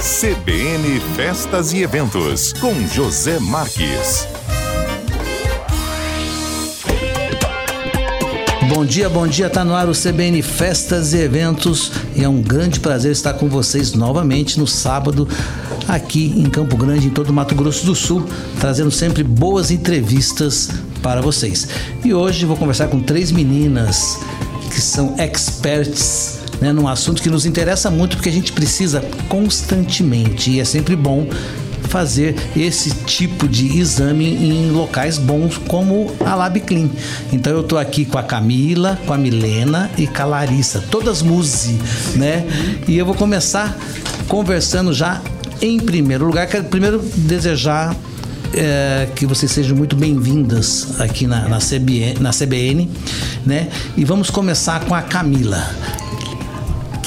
CBN Festas e Eventos, com José Marques. Bom dia, bom dia. Tá no ar o CBN Festas e Eventos e é um grande prazer estar com vocês novamente no sábado aqui em Campo Grande, em todo o Mato Grosso do Sul, trazendo sempre boas entrevistas para vocês. E hoje vou conversar com três meninas que são experts né, num assunto que nos interessa muito porque a gente precisa constantemente e é sempre bom fazer esse tipo de exame em locais bons como a Lab Clean. Então eu tô aqui com a Camila, com a Milena e com a Larissa, todas Muzi, né? E eu vou começar conversando já em primeiro lugar. Quero primeiro desejar é, que vocês sejam muito bem-vindas aqui na, na, CBN, na CBN, né? E vamos começar com a Camila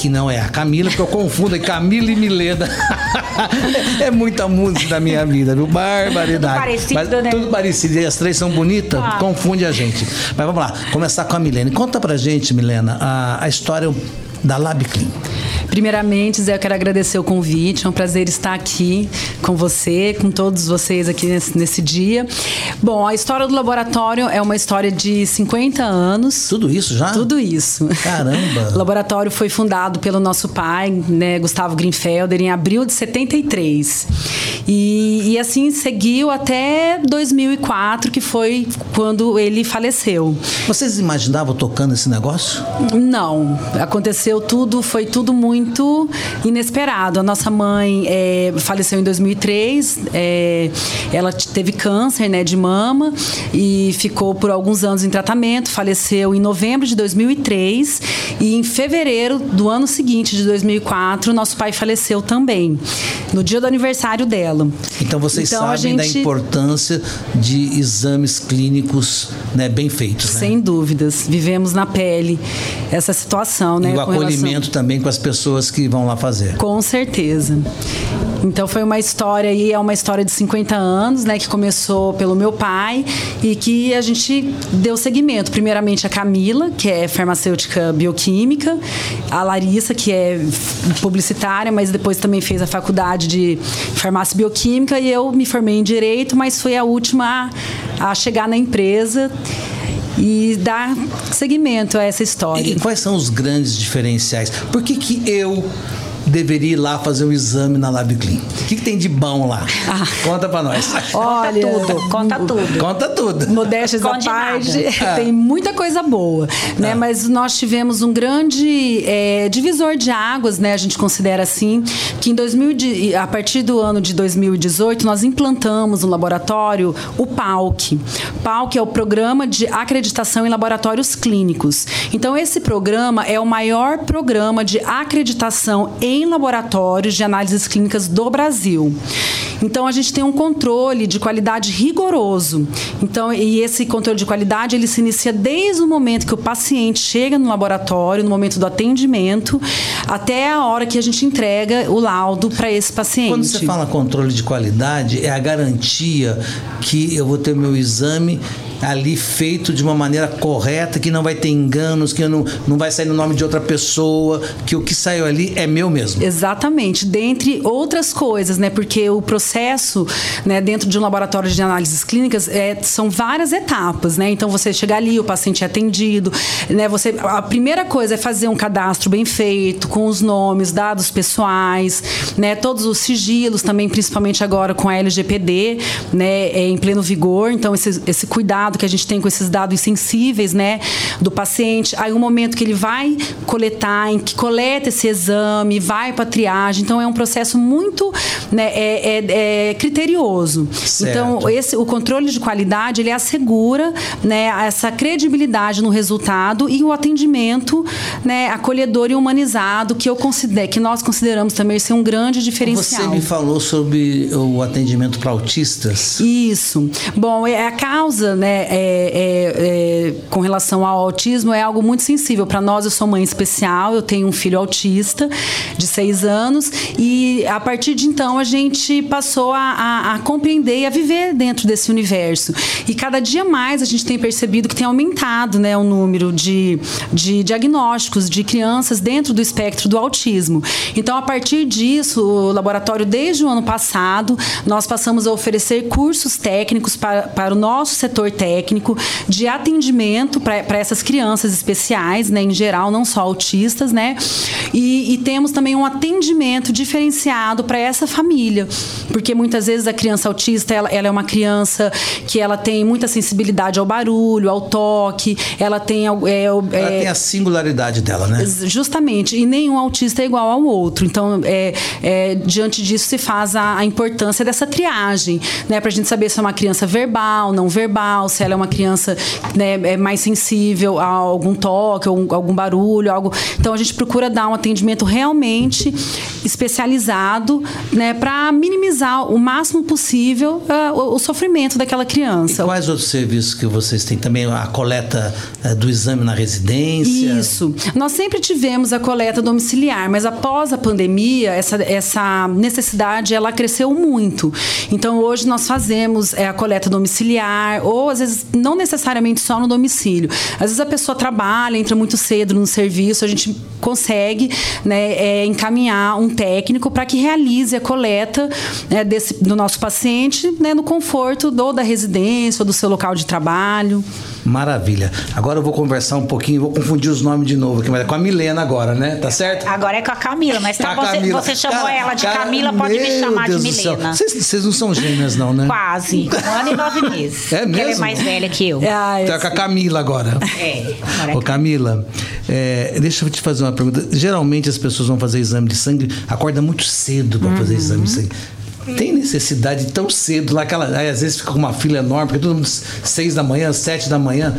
que não é a Camila, porque eu confundo Camila e Milena. é muita música da minha vida, viu? Barbaridade. Tudo parecido, Mas, né? Tudo parecido. E as três são bonitas, ah. confunde a gente. Mas vamos lá, começar com a Milena. Conta pra gente, Milena, a, a história da Lab Clean. Primeiramente, Zé, eu quero agradecer o convite. É um prazer estar aqui com você, com todos vocês aqui nesse, nesse dia. Bom, a história do laboratório é uma história de 50 anos. Tudo isso já? Tudo isso. Caramba! o laboratório foi fundado pelo nosso pai, né, Gustavo Greenfelder, em abril de 73. E, e assim seguiu até 2004, que foi quando ele faleceu. Vocês imaginavam tocando esse negócio? Não. Aconteceu tudo, foi tudo muito muito inesperado. A nossa mãe é, faleceu em 2003, é, ela teve câncer né, de mama e ficou por alguns anos em tratamento, faleceu em novembro de 2003 e em fevereiro do ano seguinte, de 2004, nosso pai faleceu também, no dia do aniversário dela. Então vocês então, sabem gente... da importância de exames clínicos né, bem feitos, né? Sem dúvidas. Vivemos na pele essa situação, né? E o acolhimento também com as pessoas que vão lá fazer. Com certeza. Então foi uma história aí, é uma história de 50 anos, né, que começou pelo meu pai e que a gente deu seguimento. Primeiramente a Camila, que é farmacêutica bioquímica, a Larissa, que é publicitária, mas depois também fez a faculdade de farmácia bioquímica e eu me formei em direito, mas fui a última a, a chegar na empresa e dar seguimento a essa história. E quais são os grandes diferenciais? Por que, que eu deveria ir lá fazer o exame na Lab Clean? O que, que tem de bom lá? Ah. Conta pra nós. Olha, conta tudo, conta tudo. Conta tudo. Modéstia à parte, é. tem muita coisa boa, né? É. Mas nós tivemos um grande é, divisor de águas, né? A gente considera assim, que em 2000, a partir do ano de 2018, nós implantamos no laboratório o PALC. PALC é o Programa de Acreditação em Laboratórios Clínicos. Então, esse programa é o maior programa de acreditação em em laboratórios de análises clínicas do Brasil. Então a gente tem um controle de qualidade rigoroso. Então e esse controle de qualidade ele se inicia desde o momento que o paciente chega no laboratório, no momento do atendimento, até a hora que a gente entrega o laudo para esse paciente. Quando você fala controle de qualidade, é a garantia que eu vou ter meu exame ali feito de uma maneira correta, que não vai ter enganos, que não, não vai sair no nome de outra pessoa, que o que saiu ali é meu mesmo. Exatamente, dentre outras coisas, né? Porque o processo, né, dentro de um laboratório de análises clínicas, é, são várias etapas, né? Então você chega ali, o paciente é atendido, né? Você, a primeira coisa é fazer um cadastro bem feito, com os nomes, dados pessoais, né? Todos os sigilos também, principalmente agora com a LGPD, né? É, em pleno vigor, então esse, esse cuidado cuidado que a gente tem com esses dados sensíveis, né, do paciente. Aí o um momento que ele vai coletar, em que coleta esse exame, vai para triagem. Então é um processo muito, né, é, é, é criterioso. Certo. Então esse, o controle de qualidade ele assegura, né, essa credibilidade no resultado e o atendimento, né, acolhedor e humanizado que eu considero, que nós consideramos também ser um grande diferencial. Você me falou sobre o atendimento para autistas. Isso. Bom, é a causa, né, é, é, é, com relação ao autismo é algo muito sensível. Para nós, eu sou mãe especial, eu tenho um filho autista de seis anos e a partir de então a gente passou a, a, a compreender e a viver dentro desse universo. E cada dia mais a gente tem percebido que tem aumentado né, o número de, de diagnósticos de crianças dentro do espectro do autismo. Então, a partir disso, o laboratório, desde o ano passado, nós passamos a oferecer cursos técnicos para, para o nosso setor técnico de atendimento para essas crianças especiais, né, em geral, não só autistas, né? E, e temos também um atendimento diferenciado para essa família, porque muitas vezes a criança autista ela, ela, é uma criança que ela tem muita sensibilidade ao barulho, ao toque, ela tem é, ela é, tem a singularidade dela, né? Justamente, e nenhum autista é igual ao outro. Então, é, é diante disso se faz a, a importância dessa triagem, né, para a gente saber se é uma criança verbal, não verbal, se ela é uma criança né, é mais sensível a algum toque, ou algum barulho, algo. Então a gente procura dar um atendimento realmente especializado, né, para minimizar o máximo possível uh, o, o, sofrimento daquela criança. E quais outros serviços que vocês têm? Também a coleta uh, do exame na residência? Isso. Nós sempre tivemos a coleta domiciliar, mas após a pandemia, essa, essa necessidade ela cresceu muito. Então hoje nós fazemos é, a coleta domiciliar, ou às vezes não necessariamente só no domicílio. Às vezes a pessoa trabalha, entra muito cedo no serviço, a gente consegue né, é, encaminhar um técnico para que realize a coleta né, desse, do nosso paciente né, no conforto do, da residência ou do seu local de trabalho. Maravilha. Agora eu vou conversar um pouquinho, vou confundir os nomes de novo aqui, mas é com a Milena agora, né? Tá certo? Agora é com a Camila, mas tá, você, Camila. você chamou cara, ela de cara, Camila, pode me chamar Deus de Milena. Vocês não são gêmeas, não, né? Quase. Um ano e nove meses. É mesmo? Ela é mais velha que eu. Ah, tá com a Camila agora. É. Agora é Ô, Camila, é, deixa eu te fazer uma pergunta. Geralmente as pessoas vão fazer exame de sangue, acorda muito cedo para uhum. fazer exame de sangue tem necessidade tão cedo lá, aquela, aí às vezes fica com uma fila enorme, porque todo mundo seis da manhã, sete da manhã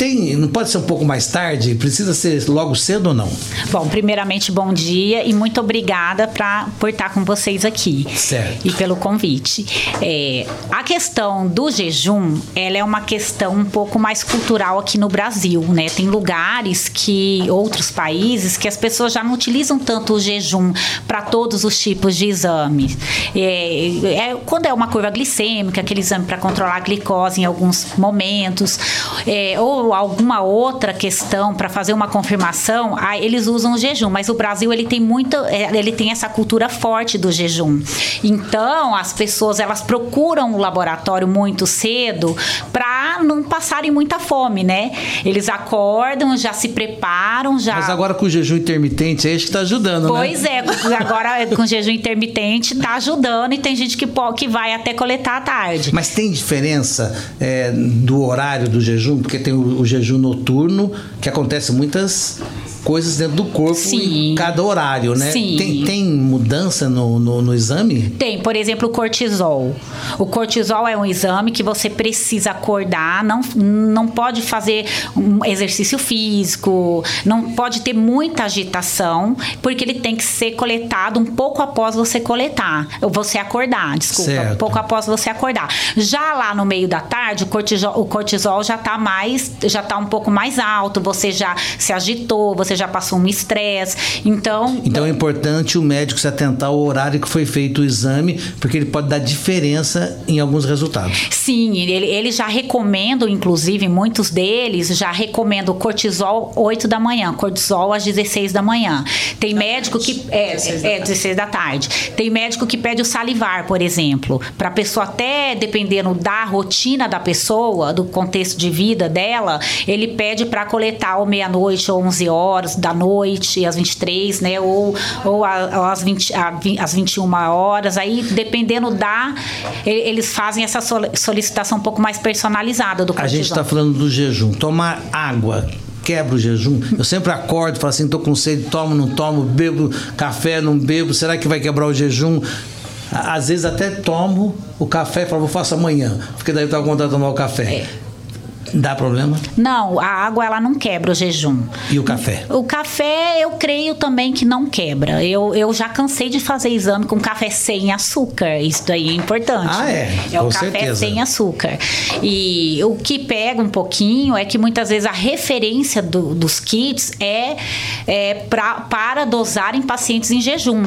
tem, não pode ser um pouco mais tarde? Precisa ser logo cedo ou não? Bom, primeiramente, bom dia e muito obrigada pra, por estar com vocês aqui. Certo. E pelo convite. É, a questão do jejum, ela é uma questão um pouco mais cultural aqui no Brasil, né? Tem lugares que, outros países, que as pessoas já não utilizam tanto o jejum para todos os tipos de exames. É, é, quando é uma curva glicêmica, aquele exame para controlar a glicose em alguns momentos, é, ou alguma outra questão para fazer uma confirmação, aí eles usam o jejum. Mas o Brasil ele tem muito, é, ele tem essa cultura forte do jejum. Então as pessoas elas procuram o laboratório muito cedo para não passarem muita fome, né? Eles acordam, já se preparam, já. Mas agora com o jejum intermitente, é isso que está ajudando, pois né? Pois é, agora com o jejum intermitente está ajudando e tem gente que, que vai até coletar à tarde. Mas tem diferença é, do horário do jejum? Porque tem o, o jejum noturno, que acontece muitas coisas dentro do corpo Sim. em cada horário, né? Sim. Tem, tem mudança no, no, no, exame? Tem, por exemplo, o cortisol. O cortisol é um exame que você precisa acordar, não, não pode fazer um exercício físico, não pode ter muita agitação, porque ele tem que ser coletado um pouco após você coletar, ou você acordar, desculpa, certo. um pouco após você acordar. Já lá no meio da tarde, o cortisol, o cortisol já está mais, já tá um pouco mais alto, você já se agitou, você você já passou um estresse. Então. Então é importante o médico se atentar ao horário que foi feito o exame, porque ele pode dar diferença em alguns resultados. Sim, ele, ele já recomenda, inclusive, muitos deles já recomendam cortisol 8 da manhã, cortisol às 16 da manhã. Tem médico que. É, 16 é, 16 da tarde. Tem médico que pede o salivar, por exemplo, para a pessoa, até dependendo da rotina da pessoa, do contexto de vida dela, ele pede para coletar ou meia-noite ou 11 horas horas da noite, às 23, né? Ou, ou às, 20, às 21 horas. Aí, dependendo da. Eles fazem essa solicitação um pouco mais personalizada do cortisol. A gente está falando do jejum. Tomar água quebra o jejum. Eu sempre acordo, falo assim, tô com sede, tomo, não tomo, bebo café, não bebo, será que vai quebrar o jejum? Às vezes até tomo o café e falo, vou faço amanhã, porque daí eu com vontade de tomar o café. É Dá problema? Não, a água ela não quebra o jejum. E o café? O café eu creio também que não quebra. Eu, eu já cansei de fazer exame com café sem açúcar. Isso daí é importante. Ah, é? É Com o café certeza. sem açúcar. E o que pega um pouquinho é que muitas vezes a referência do- dos kits é, é pra, para dosar em pacientes em jejum.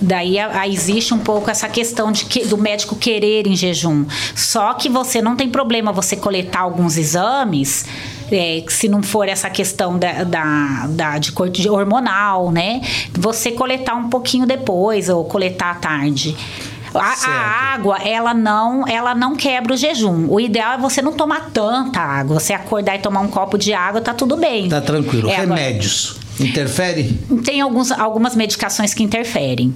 Daí a- a- existe um pouco essa questão de que, do médico querer em jejum. Só que você não tem problema você coletar alguns exames. é, se não for essa questão da, da, da- de corte hormonal, né? Você coletar um pouquinho depois ou coletar à tarde. A, a água, ela não, ela não quebra o jejum. O ideal é você não tomar tanta água. Você acordar e tomar um copo de água, tá tudo bem. Tá tranquilo. É, Remédios. Interfere? tem alguns, algumas medicações que interferem.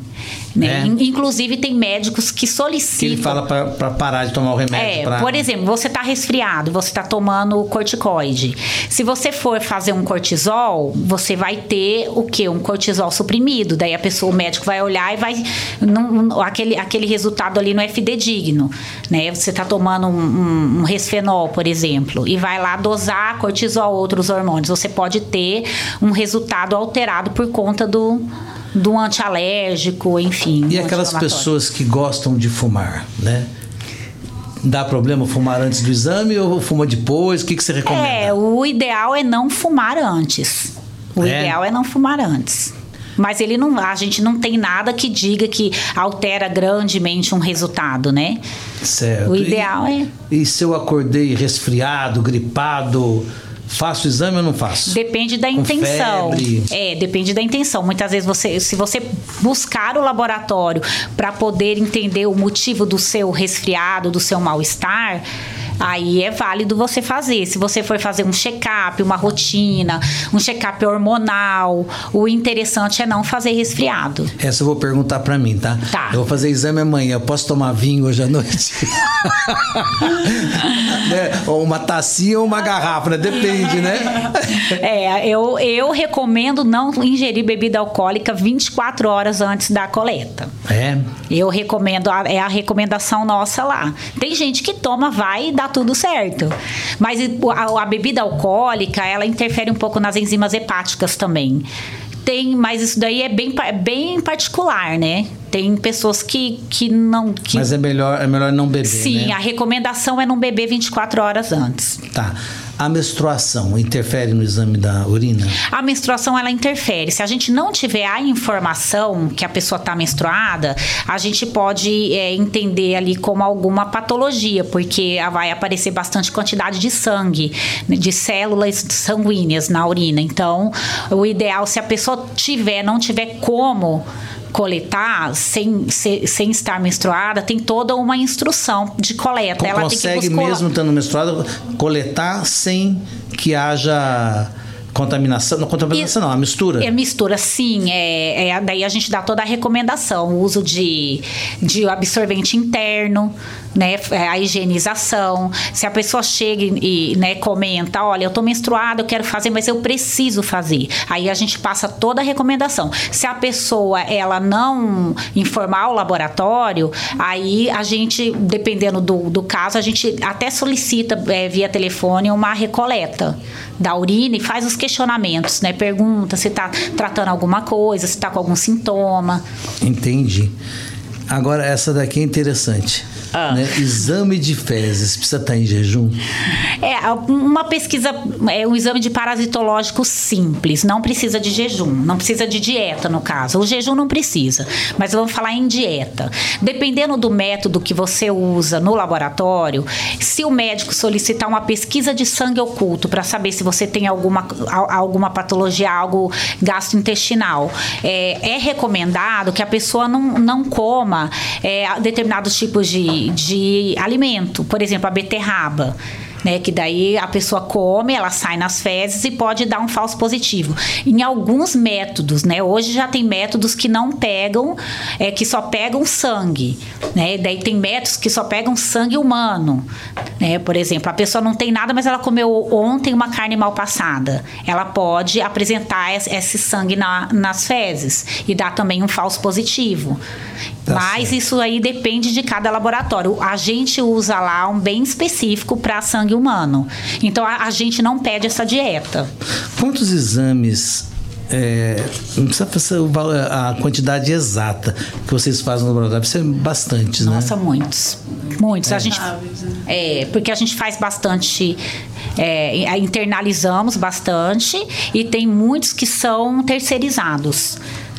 Né? É. In- Inclusive, tem médicos que solicitam. Que ele fala pra, pra parar de tomar o remédio. É, pra- por exemplo, você está resfriado, você está tomando corticoide. Se você for fazer um cortisol, você vai ter o quê? Um cortisol suprimido. Daí a pessoa, o médico vai olhar e vai. não- aquele, aquele resultado ali não é fidedigno. Né? Você está tomando um, um, um resfenol, por exemplo, e vai lá dosar cortisol, outros hormônios. Você pode ter um resultado alterado por conta do. Do antialérgico, enfim. E aquelas pessoas que gostam de fumar, né? Dá problema fumar antes do exame ou fuma depois? O que, que você recomenda? É, o ideal é não fumar antes. O É? ideal é não fumar antes. Mas ele não, a gente não tem nada que diga que altera grandemente um resultado, né? Certo. O E- ideal é E se eu acordei resfriado, gripado, faço o exame ou não faço? Depende da Com intenção. febre. É, depende da intenção. Muitas vezes você, se você buscar o laboratório para poder entender o motivo do seu resfriado, do seu mal-estar, aí é válido você fazer. Se você for fazer um check-up, uma rotina, um check-up hormonal, o interessante é não fazer resfriado. Essa eu vou perguntar pra mim, tá? Tá. Eu vou fazer exame amanhã. Eu posso tomar vinho hoje à noite? né? Ou uma tacinha ou uma garrafa, né? Depende, né? É, eu, eu recomendo não ingerir bebida alcoólica 24 horas antes da coleta. É. Eu recomendo, é a recomendação nossa lá. Tem gente que toma, vai e dá tudo certo. Mas a, a bebida alcoólica, ela interfere um pouco nas enzimas hepáticas também. Tem, mas isso daí é bem, pa- bem particular, né? Tem pessoas que, que não. Que, Mas é melhor, é melhor não beber, sim, né? a recomendação é não beber 24 horas antes. Tá. A menstruação interfere no exame da urina? A menstruação ela interfere. Se a gente não tiver a informação que a pessoa está menstruada, a gente pode é, entender ali como alguma patologia, porque vai aparecer bastante quantidade de sangue, né, de células sanguíneas na urina. Então, o ideal, se a pessoa tiver, não tiver como coletar sem, se- sem estar menstruada, tem toda uma instrução de coleta. Ela tem que Consegue mesmo estando menstruada coletar sem que haja contaminação? Não, contaminação não, a mistura. É mistura, sim. É, é- daí a gente dá toda a recomendação. O uso de, de absorvente interno, né? é, A higienização. Se a pessoa chega e né, comenta, olha, eu tô menstruada, eu quero fazer, mas eu preciso fazer. Aí a gente passa toda a recomendação. Se a pessoa ela não informar o laboratório, aí a gente, dependendo do, do caso, a gente até solicita é, via telefone uma recoleta da urina e faz os questionamentos, né? Pergunta se tá tratando alguma coisa, se tá com algum sintoma. Entendi. Agora, essa daqui é interessante. Ah. né? Exame de fezes precisa estar em jejum? É, uma pesquisa, é um exame de parasitológico simples, não precisa de jejum, não precisa de dieta no caso. O jejum não precisa, mas vamos falar em dieta. Dependendo do método que você usa no laboratório, se o médico solicitar uma pesquisa de sangue oculto para saber se você tem alguma, al- alguma patologia, algo gastrointestinal, é, é recomendado que a pessoa não, não coma é, determinados tipos de, de alimento, por exemplo, a beterraba né? Que daí a pessoa come, ela sai nas fezes e pode dar um falso positivo. Em alguns métodos, né? Hoje já tem métodos que não pegam, é, que só pegam sangue, né? Daí tem métodos que só pegam sangue humano, né? Por exemplo, a pessoa não tem nada, mas ela comeu ontem uma carne mal passada. Ela pode apresentar es- esse sangue na- nas fezes e dar também um falso positivo. Tá Mas certo. isso aí depende de cada laboratório. A gente usa lá um bem específico para sangue humano. Então a, a gente não pede essa dieta. Quantos exames. é, não precisa a quantidade exata que vocês fazem no laboratório, precisa ser bastantes, Nossa, né? muitos. Muitos. A gente, né? é, porque a gente faz bastante. é, internalizamos bastante e tem muitos que são terceirizados.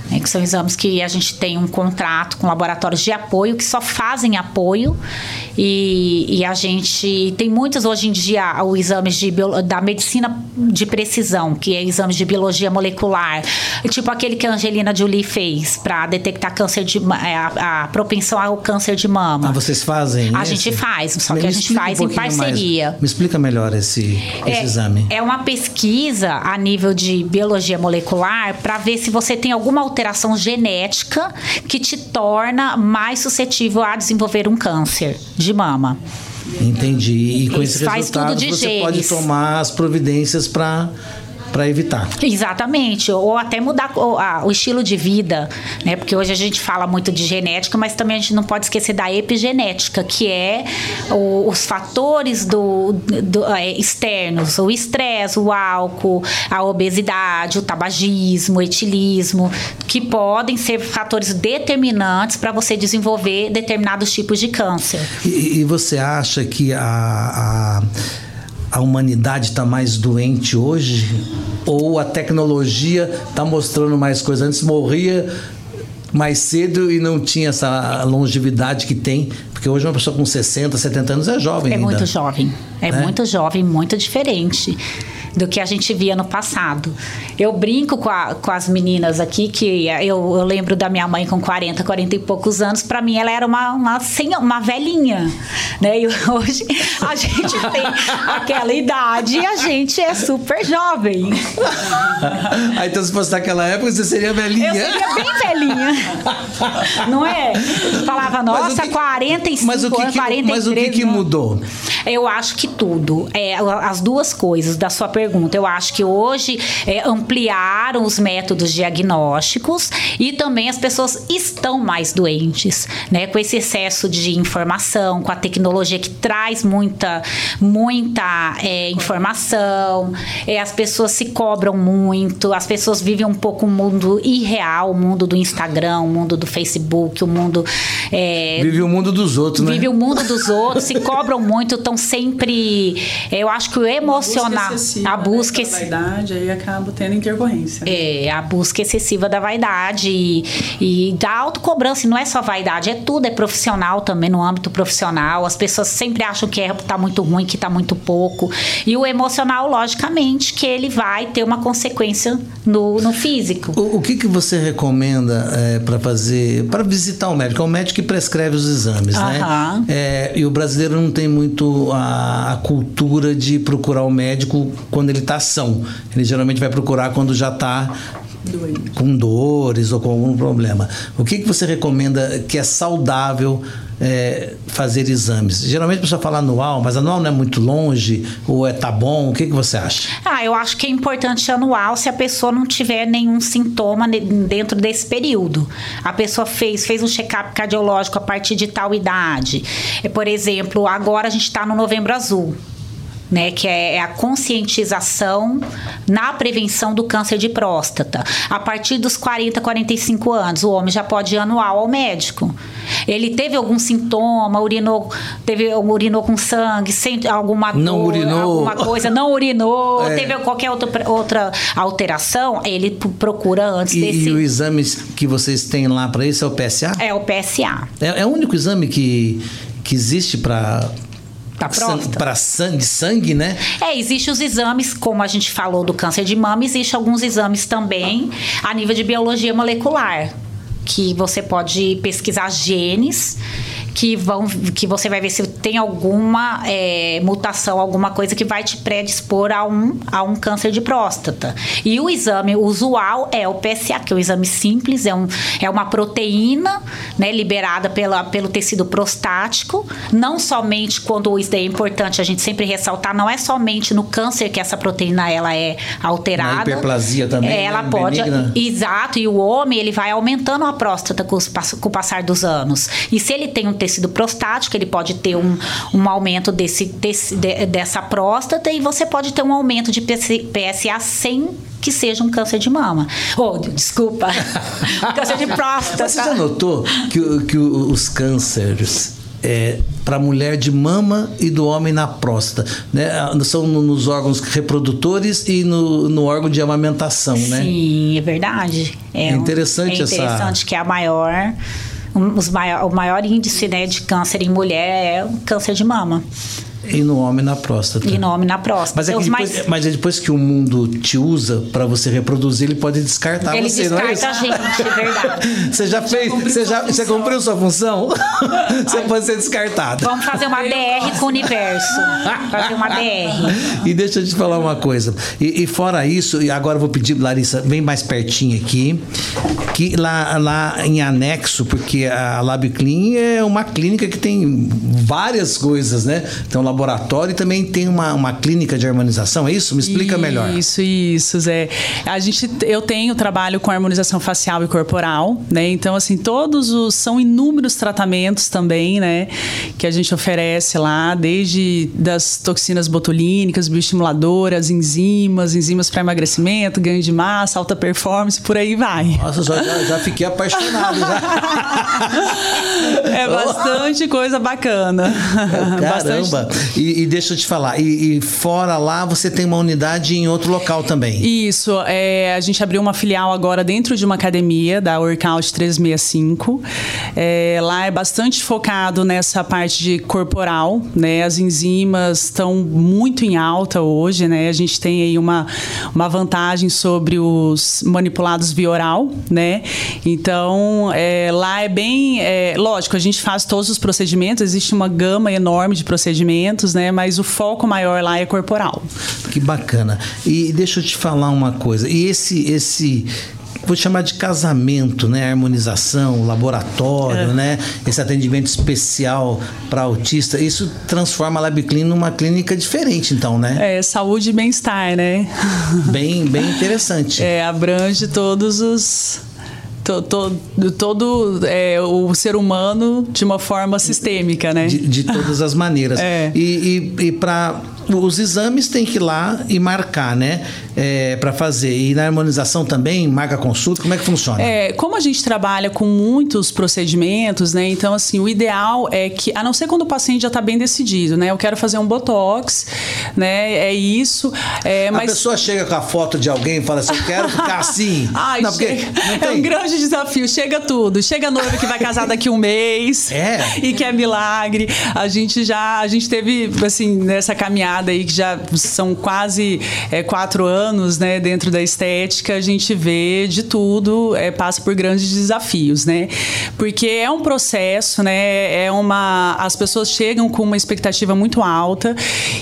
Né, que são exames que a gente tem um contrato com laboratórios de apoio que só fazem apoio e, e a gente tem muitos hoje em dia os exames de bio- da medicina de precisão que é exames de biologia molecular tipo aquele que a Angelina Jolie fez para detectar câncer de é, a, a propensão ao câncer de mama Ah, vocês fazem? A esse? gente faz, só Me que a gente explica um faz em pouquinho mais. parceria. Me explica melhor esse, esse é, exame. é uma pesquisa a nível de biologia molecular para ver se você tem alguma alteração genética que te torna mais suscetível a desenvolver um câncer de mama. Entendi. E com Isso esse faz resultado tudo de você pode genes. tomar as providências para para evitar. Exatamente, ou até mudar o, a- o estilo de vida, né? Porque hoje a gente fala muito de genética, mas também a gente não pode esquecer da epigenética, que é o- os fatores do, do- é, externos, o estresse, o álcool, a obesidade, o tabagismo, o etilismo, que podem ser fatores determinantes para você desenvolver determinados tipos de câncer. E, e você acha que a, a, a humanidade está mais doente hoje? Ou a tecnologia está mostrando mais coisas? Antes morria mais cedo e não tinha essa longevidade que tem. Porque hoje uma pessoa com 60, 70 anos é jovem É ainda. muito jovem. É, Né? muito jovem, muito diferente do que a gente via no passado. Eu brinco com, a- com as meninas aqui, que eu, eu lembro da minha mãe com 40, 40 e poucos anos. Para mim, ela era uma, uma, uma velhinha. Né? E hoje a gente tem aquela idade e a gente é super jovem. Aí então se fosse naquela época, você seria velhinha. Eu seria bem velhinha. Não é? Falava, nossa, que- 45 mas o que, anos, que- 43 mas o que, que mudou? Eu acho que tudo. É, as duas coisas da sua pergunta. Eu acho que hoje é, ampliaram os métodos diagnósticos e também as pessoas estão mais doentes, né? Com esse excesso de informação, com a tecnologia que traz muita, muita é, informação, é, as pessoas se cobram muito, as pessoas vivem um pouco o mundo irreal, o mundo do Instagram, o mundo do Facebook, o mundo. é, Vive o mundo dos outros, né? Vive o mundo dos outros, se cobram muito, estão sempre. Eu acho que o emocional. Excessiva, A busca. né, pela vaidade, aí acaba tendo intercorrência. É, a busca excessiva da vaidade e, e da autocobrança. E não é só vaidade, é tudo, é profissional também, no âmbito profissional. As pessoas sempre acham que é, tá muito ruim, que tá muito pouco. E o emocional, logicamente, que ele vai ter uma consequência no, no físico. O, o que, que você recomenda para fazer, para visitar um médico? É o médico que prescreve os exames, Aham. né? É, e o brasileiro não tem muito a, a cultura de procurar o médico quando ele está são. Ele geralmente vai procurar quando já está com dores ou com algum problema. O que, que você recomenda que é saudável é, fazer exames? Geralmente a pessoa fala anual, mas anual não é muito longe ou é tá bom? O que, que você acha? Ah, eu acho que é importante anual se a pessoa não tiver nenhum sintoma dentro desse período. A pessoa fez, fez um check-up cardiológico a partir de tal idade. É, por exemplo, agora a gente está no Novembro Azul. Né, que é a conscientização na prevenção do câncer de próstata. A partir dos 40, 45 anos, o homem já pode ir anual ao médico. Ele teve algum sintoma, urinou, teve urinou com sangue, sente alguma Não dor, urinou. alguma coisa, não urinou, É. teve qualquer outra, outra alteração, ele procura antes E, desse. e o exame que vocês têm lá para isso é o PSA? É o PSA. É, é o único exame que, que existe para Próstata. para sangue, sangue, né? É, existem os exames, como a gente falou do câncer de mama, existem alguns exames também a nível de biologia molecular, que você pode pesquisar genes que vão que você vai ver se tem alguma é, mutação, alguma coisa que vai te predispor a um, a um câncer de próstata. E o exame usual é o PSA, que é o exame simples, é, um, é uma proteína né, liberada pela, pelo tecido prostático, não somente quando isso daí é importante a gente sempre ressaltar, não é somente no câncer que essa proteína ela é alterada. Na hiperplasia também. É, ela né? pode. Benigna. Exato, e o homem ele vai aumentando a próstata com, os, com o passar dos anos. E se ele tem um tecido prostático, ele pode ter um, um aumento desse, desse de, dessa próstata e você pode ter um aumento de PSA sem que seja um câncer de mama. Oh, desculpa. câncer de próstata. Você já notou que, que os cânceres é, para a mulher de mama e do homem na próstata, né? São nos órgãos reprodutores e no, no órgão de amamentação, né? Sim, é verdade. É, interessante um, é essa. interessante que é a maior um, os maior, o maior índice né, de câncer em mulher é o câncer de mama. E no homem na próstata. E no homem na próstata. Mas é, depois, mais... mas é depois que o mundo te usa para você reproduzir, ele pode descartar ele você, descarta não é isso? a gente, é verdade. Você já fez? Você já você cumpriu sua função? você pode ser descartado. Vamos fazer uma DR com o universo. Fazer uma DR. E deixa eu te falar uma coisa. E, e fora isso, e agora eu vou pedir, Larissa, vem mais pertinho aqui, que lá, lá em anexo, porque a LabClean é uma clínica que tem várias coisas, né? Então, laboratório e também tem uma, uma clínica de harmonização, é isso? Me explica isso, melhor. Isso, isso, Zé. A gente, eu tenho trabalho com harmonização facial e corporal, né? Então, assim, todos os. São inúmeros tratamentos também, né? Que a gente oferece lá, desde das toxinas botulínicas, bioestimuladoras, enzimas, enzimas para emagrecimento, ganho de massa, alta performance, por aí vai. Nossa, já, já fiquei apaixonado já. É bastante coisa bacana. Caramba! Bastante... E, e, deixa eu te falar, e, e, fora lá você tem uma unidade em outro local também? Isso, é, a gente abriu uma filial agora dentro de uma academia da Workout 365. É, lá é bastante focado nessa parte de corporal, né? As enzimas estão muito em alta hoje, né? A gente tem aí uma, uma vantagem sobre os manipulados via oral, né? Então, é, lá é bem... É, lógico, a gente faz todos os procedimentos, existe uma gama enorme de procedimentos, né? Mas o foco maior lá é corporal. Que bacana. E deixa eu te falar uma coisa. E esse esse vou chamar de casamento, né? Harmonização, laboratório, é. né? Esse atendimento especial para autista, isso transforma a LabClean numa clínica diferente, então, né? É, saúde e bem-estar, né? Bem, bem interessante. É, abrange todos os to, to, todo é, o ser humano de uma forma sistêmica, né? De, de todas as maneiras. É. E, e, e para os exames tem que ir lá e marcar, né? É, para fazer. E na harmonização também, marca consulta, como é que funciona? É, como a gente trabalha com muitos procedimentos, né? Então, assim, o ideal é que, a não ser quando o paciente já está bem decidido, né? Eu quero fazer um botox, né? É isso. É, mas... A pessoa chega com a foto de alguém e fala assim: eu quero ficar assim. Ai, não, porque não é um grande desafio. Chega tudo. Chega a noiva que vai casar daqui um mês. É. E que é milagre. A gente já, a gente teve, assim, nessa caminhada aí que já são quase é, quatro anos, né, dentro da estética, a gente vê de tudo, é, passa por grandes desafios, né? Porque é um processo, né? É uma, as pessoas chegam com uma expectativa muito alta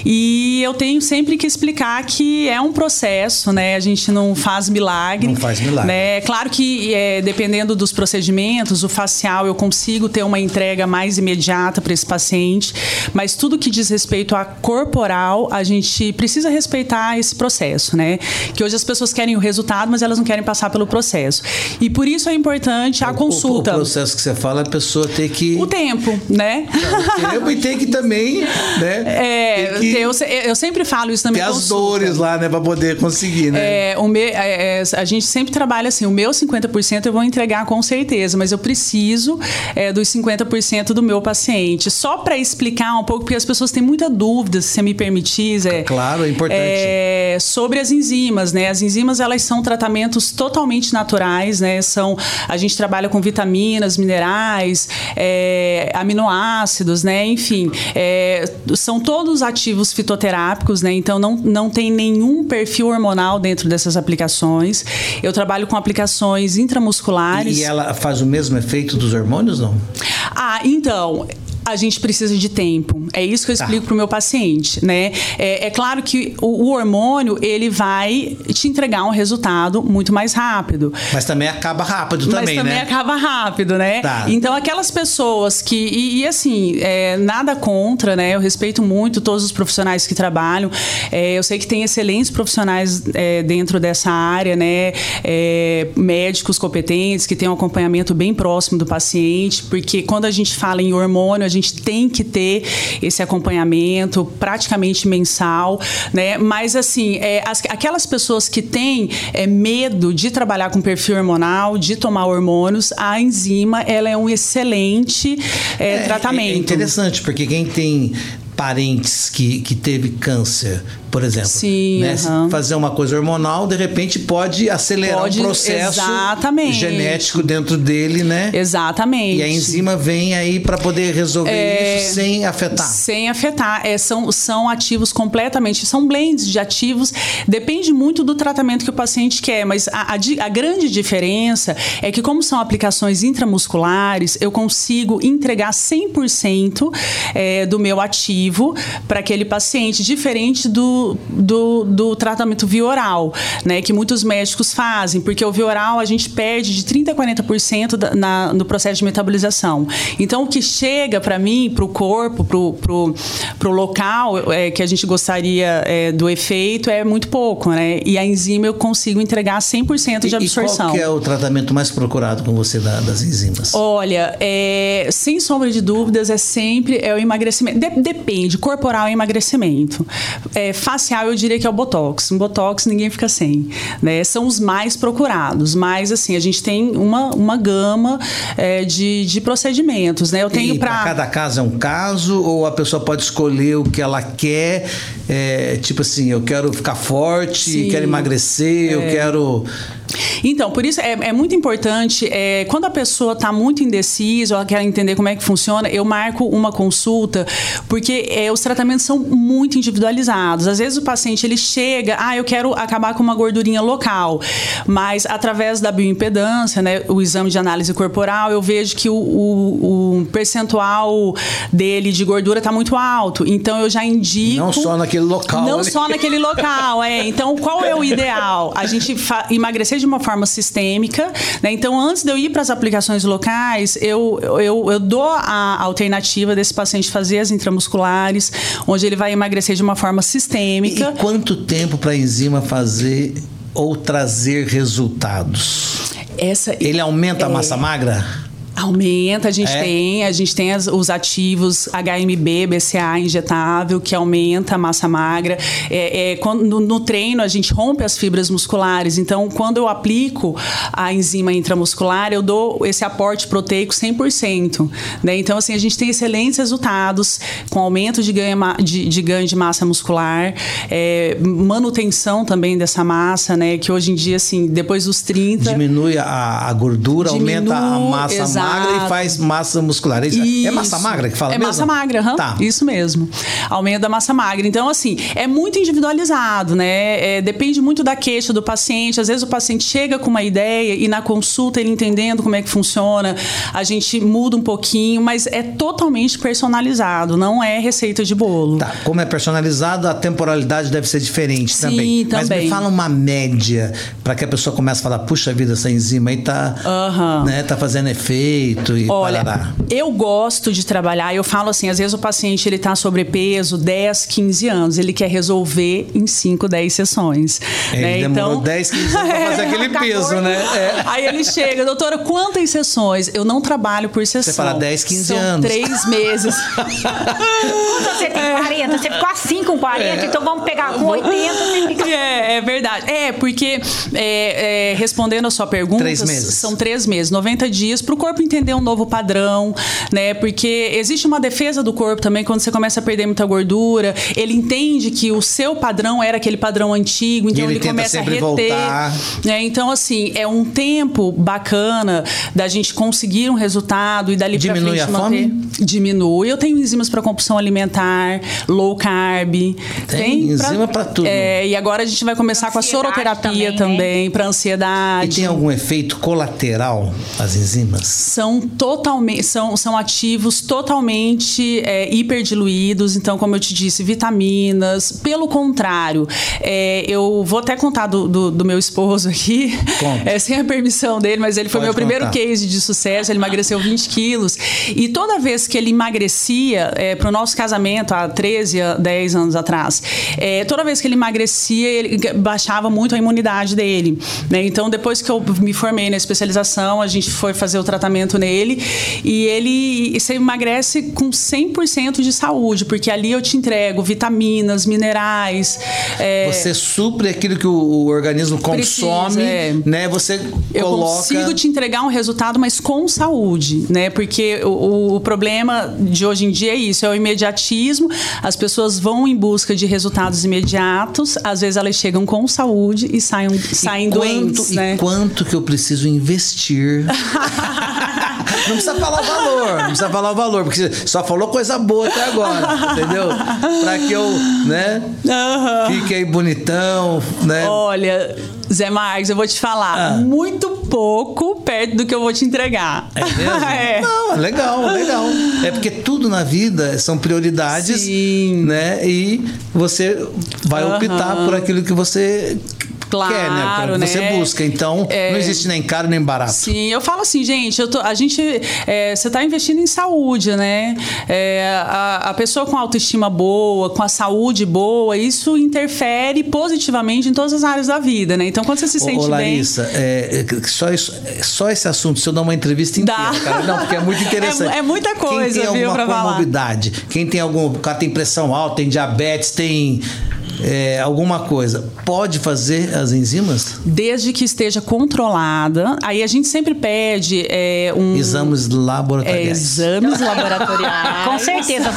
e eu tenho sempre que explicar que é um processo, né? A gente não faz milagre. Não faz milagre. Né? Claro que é, dependendo dos procedimentos, o facial eu consigo ter uma entrega mais imediata para esse paciente, mas tudo que diz respeito a corporal, a gente precisa respeitar esse processo, né? Que hoje as pessoas querem o resultado, mas elas não querem passar pelo processo. E por isso é importante a o, consulta. O, o, processo que você fala, a pessoa tem que. O tempo, né? o tempo e tem que também, né? É, que eu, eu, sempre falo isso também. Tem as dores lá, né, para poder conseguir, né? É, o me, é, a gente sempre trabalha assim, o meu 50% eu vou entregar com certeza, mas eu preciso é, dos 50% do meu paciente. Só para explicar um pouco, porque as pessoas têm muita dúvida, se você me permitir, Zé. Claro, é importante. É, sobre as enzimas, né? As enzimas, elas são tratamentos totalmente naturais, né? São, a gente trabalha com vitaminas, minerais, é, aminoácidos, né? Enfim, é, são todos ativos fitoterápicos, né? Então, não, não tem nenhum perfil hormonal dentro dessas aplicações. Eu trabalho com aplicações intramusculares. E ela faz o mesmo efeito dos hormônios, não? Ah, então, a gente precisa de tempo. É isso que eu Tá. explico para o meu paciente, né? É, é claro que o, o hormônio ele vai te entregar um resultado muito mais rápido. Mas também acaba rápido Mas também, também né? acaba rápido, né? Tá. Então, aquelas pessoas que. E, e, assim, é, nada contra, né? Eu respeito muito todos os profissionais que trabalham. É, eu sei que tem excelentes profissionais é, dentro dessa área, né? É, médicos competentes que têm um acompanhamento bem próximo do paciente, porque quando a gente fala em hormônio, a gente tem que ter esse acompanhamento praticamente mensal, né? Mas assim, é, as- aquelas pessoas que têm é, medo de trabalhar com perfil hormonal, de tomar hormônios, a enzima ela é um excelente é, tratamento. É interessante, porque quem tem parentes que, que teve câncer, por exemplo, Sim, né, aham. fazer uma coisa hormonal, de repente pode acelerar Pode, um processo exatamente. genético dentro dele, né? Exatamente. E a enzima vem aí para poder resolver É, isso sem afetar. Sem afetar. É, são, são ativos completamente. São blends de ativos. Depende muito do tratamento que o paciente quer, mas a, a a grande diferença é que, como são aplicações intramusculares, eu consigo entregar 100% é, do meu ativo para aquele paciente, diferente do, do, do tratamento via oral, né, que muitos médicos fazem, porque o via oral a gente perde de 30% a 40% da, na, no processo de metabolização. Então, o que chega para mim, para o corpo, para o local é, que a gente gostaria é, do efeito é muito pouco, né? E a enzima eu consigo entregar 100% de absorção. E qual que é o tratamento mais procurado com você da- das enzimas? Olha, é, sem sombra de dúvidas, é sempre é o emagrecimento. De- depende, corporal é emagrecimento. É, facial, eu diria que é o Botox. Um Botox ninguém fica sem. Né? São os mais procurados. Mas, assim, a gente tem uma, uma gama é, de, de procedimentos. Né? Eu tenho para. cada caso é um caso ou a pessoa pode escolher o que ela quer? É, tipo assim, eu quero ficar forte, Sim. É. quero emagrecer, eu quero. Então, por isso é, é muito importante, é, quando a pessoa está muito indecisa, ela quer entender como é que funciona, eu marco uma consulta, porque é, os tratamentos são muito individualizados. Às vezes o paciente ele chega, ah, eu quero acabar com uma gordurinha local, mas através da bioimpedância, né, o exame de análise corporal, eu vejo que o, o- o percentual dele de gordura está muito alto. Então eu já indico. Não só naquele local. Não ali. só naquele local, é. Então, qual é o ideal? A gente fa- emagrecer de uma forma sistêmica, né? Então, antes de eu ir para as aplicações locais, eu, eu, eu dou a alternativa desse paciente fazer as intramusculares, onde ele vai emagrecer de uma forma E sistêmica. quanto tempo para a enzima fazer ou trazer resultados? Essa Ele aumenta a É. massa magra? Aumenta, a gente É? tem, a gente tem as- os ativos HMB, BCA injetável, que aumenta a massa magra. É, é, quando, no, no treino, a gente rompe as fibras musculares. Então, quando eu aplico a enzima intramuscular, eu dou esse aporte proteico 100%. Né? Então, assim, a gente tem excelentes resultados com aumento de ganho, de, de ganho de massa muscular, é, manutenção também dessa massa, né? Que hoje em dia, assim, depois dos 30... Diminui a, a gordura, aumenta a Diminui, massa exato. Magra e faz massa muscular. É, isso? é massa magra que fala É mesmo? massa magra, aham. Tá. Isso mesmo. Aumento da massa magra. Então, assim, é muito individualizado, né? É, depende muito da queixa do paciente. Às vezes o paciente chega com uma ideia e na consulta ele entendendo como é que funciona, a gente muda um pouquinho, mas é totalmente personalizado, não é receita de bolo. Tá, como é personalizado, a temporalidade deve ser diferente Sim, também. Mas me também. fala uma média para que a pessoa comece a falar, puxa vida, essa enzima aí tá, Aham. né, tá fazendo efeito e Olha, parará. eu gosto de trabalhar, eu falo assim, às vezes o paciente ele tá sobrepeso 10, 15 anos, ele quer resolver em 5, 10 sessões. Ele né? demorou então, 10, 15 anos pra fazer aquele Tá peso, gordo. né? É. Aí ele chega, doutora, quantas sessões? Eu não trabalho por sessão. fala 10, 15 São anos. três meses. Você tem 40, você ficou assim com 40, então vamos pegar com 80, você fica. É, é verdade. É, porque, é, é, respondendo a sua pergunta, Três meses. são três meses, 90 dias, para o corpo entender um novo padrão, né? Porque existe uma defesa do corpo também quando você começa a perder muita gordura. Ele entende que o seu padrão era aquele padrão antigo, então ele ele, tenta começa a reter. voltar. né? Então, assim, é um tempo bacana da gente conseguir um resultado e dali pra Diminui frente a manter. fome? Diminui. Eu tenho enzimas para compulsão alimentar, low carb. Tem enzima pra tudo. É, e agora a gente vai começar com a soroterapia também, também, né? para E ansiedade. tem algum efeito colateral as enzimas? São totalmente são, são ativos totalmente é, hiperdiluídos. Então, como eu te disse, vitaminas. Pelo contrário, é, eu vou até contar do, do, do meu esposo aqui, é, sem a permissão dele, mas ele foi Pode meu primeiro contar. case de sucesso. Ele emagreceu 20 quilos. E toda vez que ele emagrecia, é, para o nosso casamento, há 13, a 10 anos atrás, é, toda vez que ele emagrecia, ele baixava muito a imunidade dele. né? Então, depois que eu me formei na especialização, a gente foi fazer o tratamento nele e ele você emagrece com 100% de saúde, porque ali eu te entrego vitaminas, minerais. é, Você supre aquilo que o, o organismo Precisa, consome, é. né? Você eu coloca. consigo te entregar um resultado, mas com saúde, né? Porque o, o- problema de hoje em dia é isso, é o imediatismo. As pessoas vão em busca de resultados imediatos, às vezes elas chegam com saúde e saem, saem quanto, doentes, e né? quanto que eu preciso investir? não precisa falar o valor, não precisa falar o valor, porque você só falou coisa boa até agora, entendeu? Pra que eu, né, Aham. fique aí bonitão, né? Olha, Zé Marques, eu vou te falar, Ah. muito pouco perto do que eu vou te entregar. É mesmo? É. Não, é legal, legal. É porque tudo na vida são prioridades, Sim. né? E você vai Aham. optar por aquilo que você Claro, quer, né? Você né? busca. Então, É. não existe nem caro nem barato. Sim, eu falo assim, gente, eu tô- a gente, é, você está investindo em saúde, né? É, a, a pessoa com autoestima boa, com a saúde boa, isso interfere positivamente em todas as áreas da vida, né? Então, quando você se Ô, sente ô, bem, Larissa, é, é, só, isso, é, só esse assunto, se eu dar uma entrevista inteira, Dá. cara. Não, porque é muito interessante. É- é muita coisa, Quem tem viu, alguma falar. comorbidade, quem tem algum. O cara tem pressão alta, tem diabetes, tem é, alguma coisa, pode fazer as enzimas? desde que esteja controlada, aí a gente sempre pede é, um Exames é, laboratoriais. exames laboratoriais. Com certeza.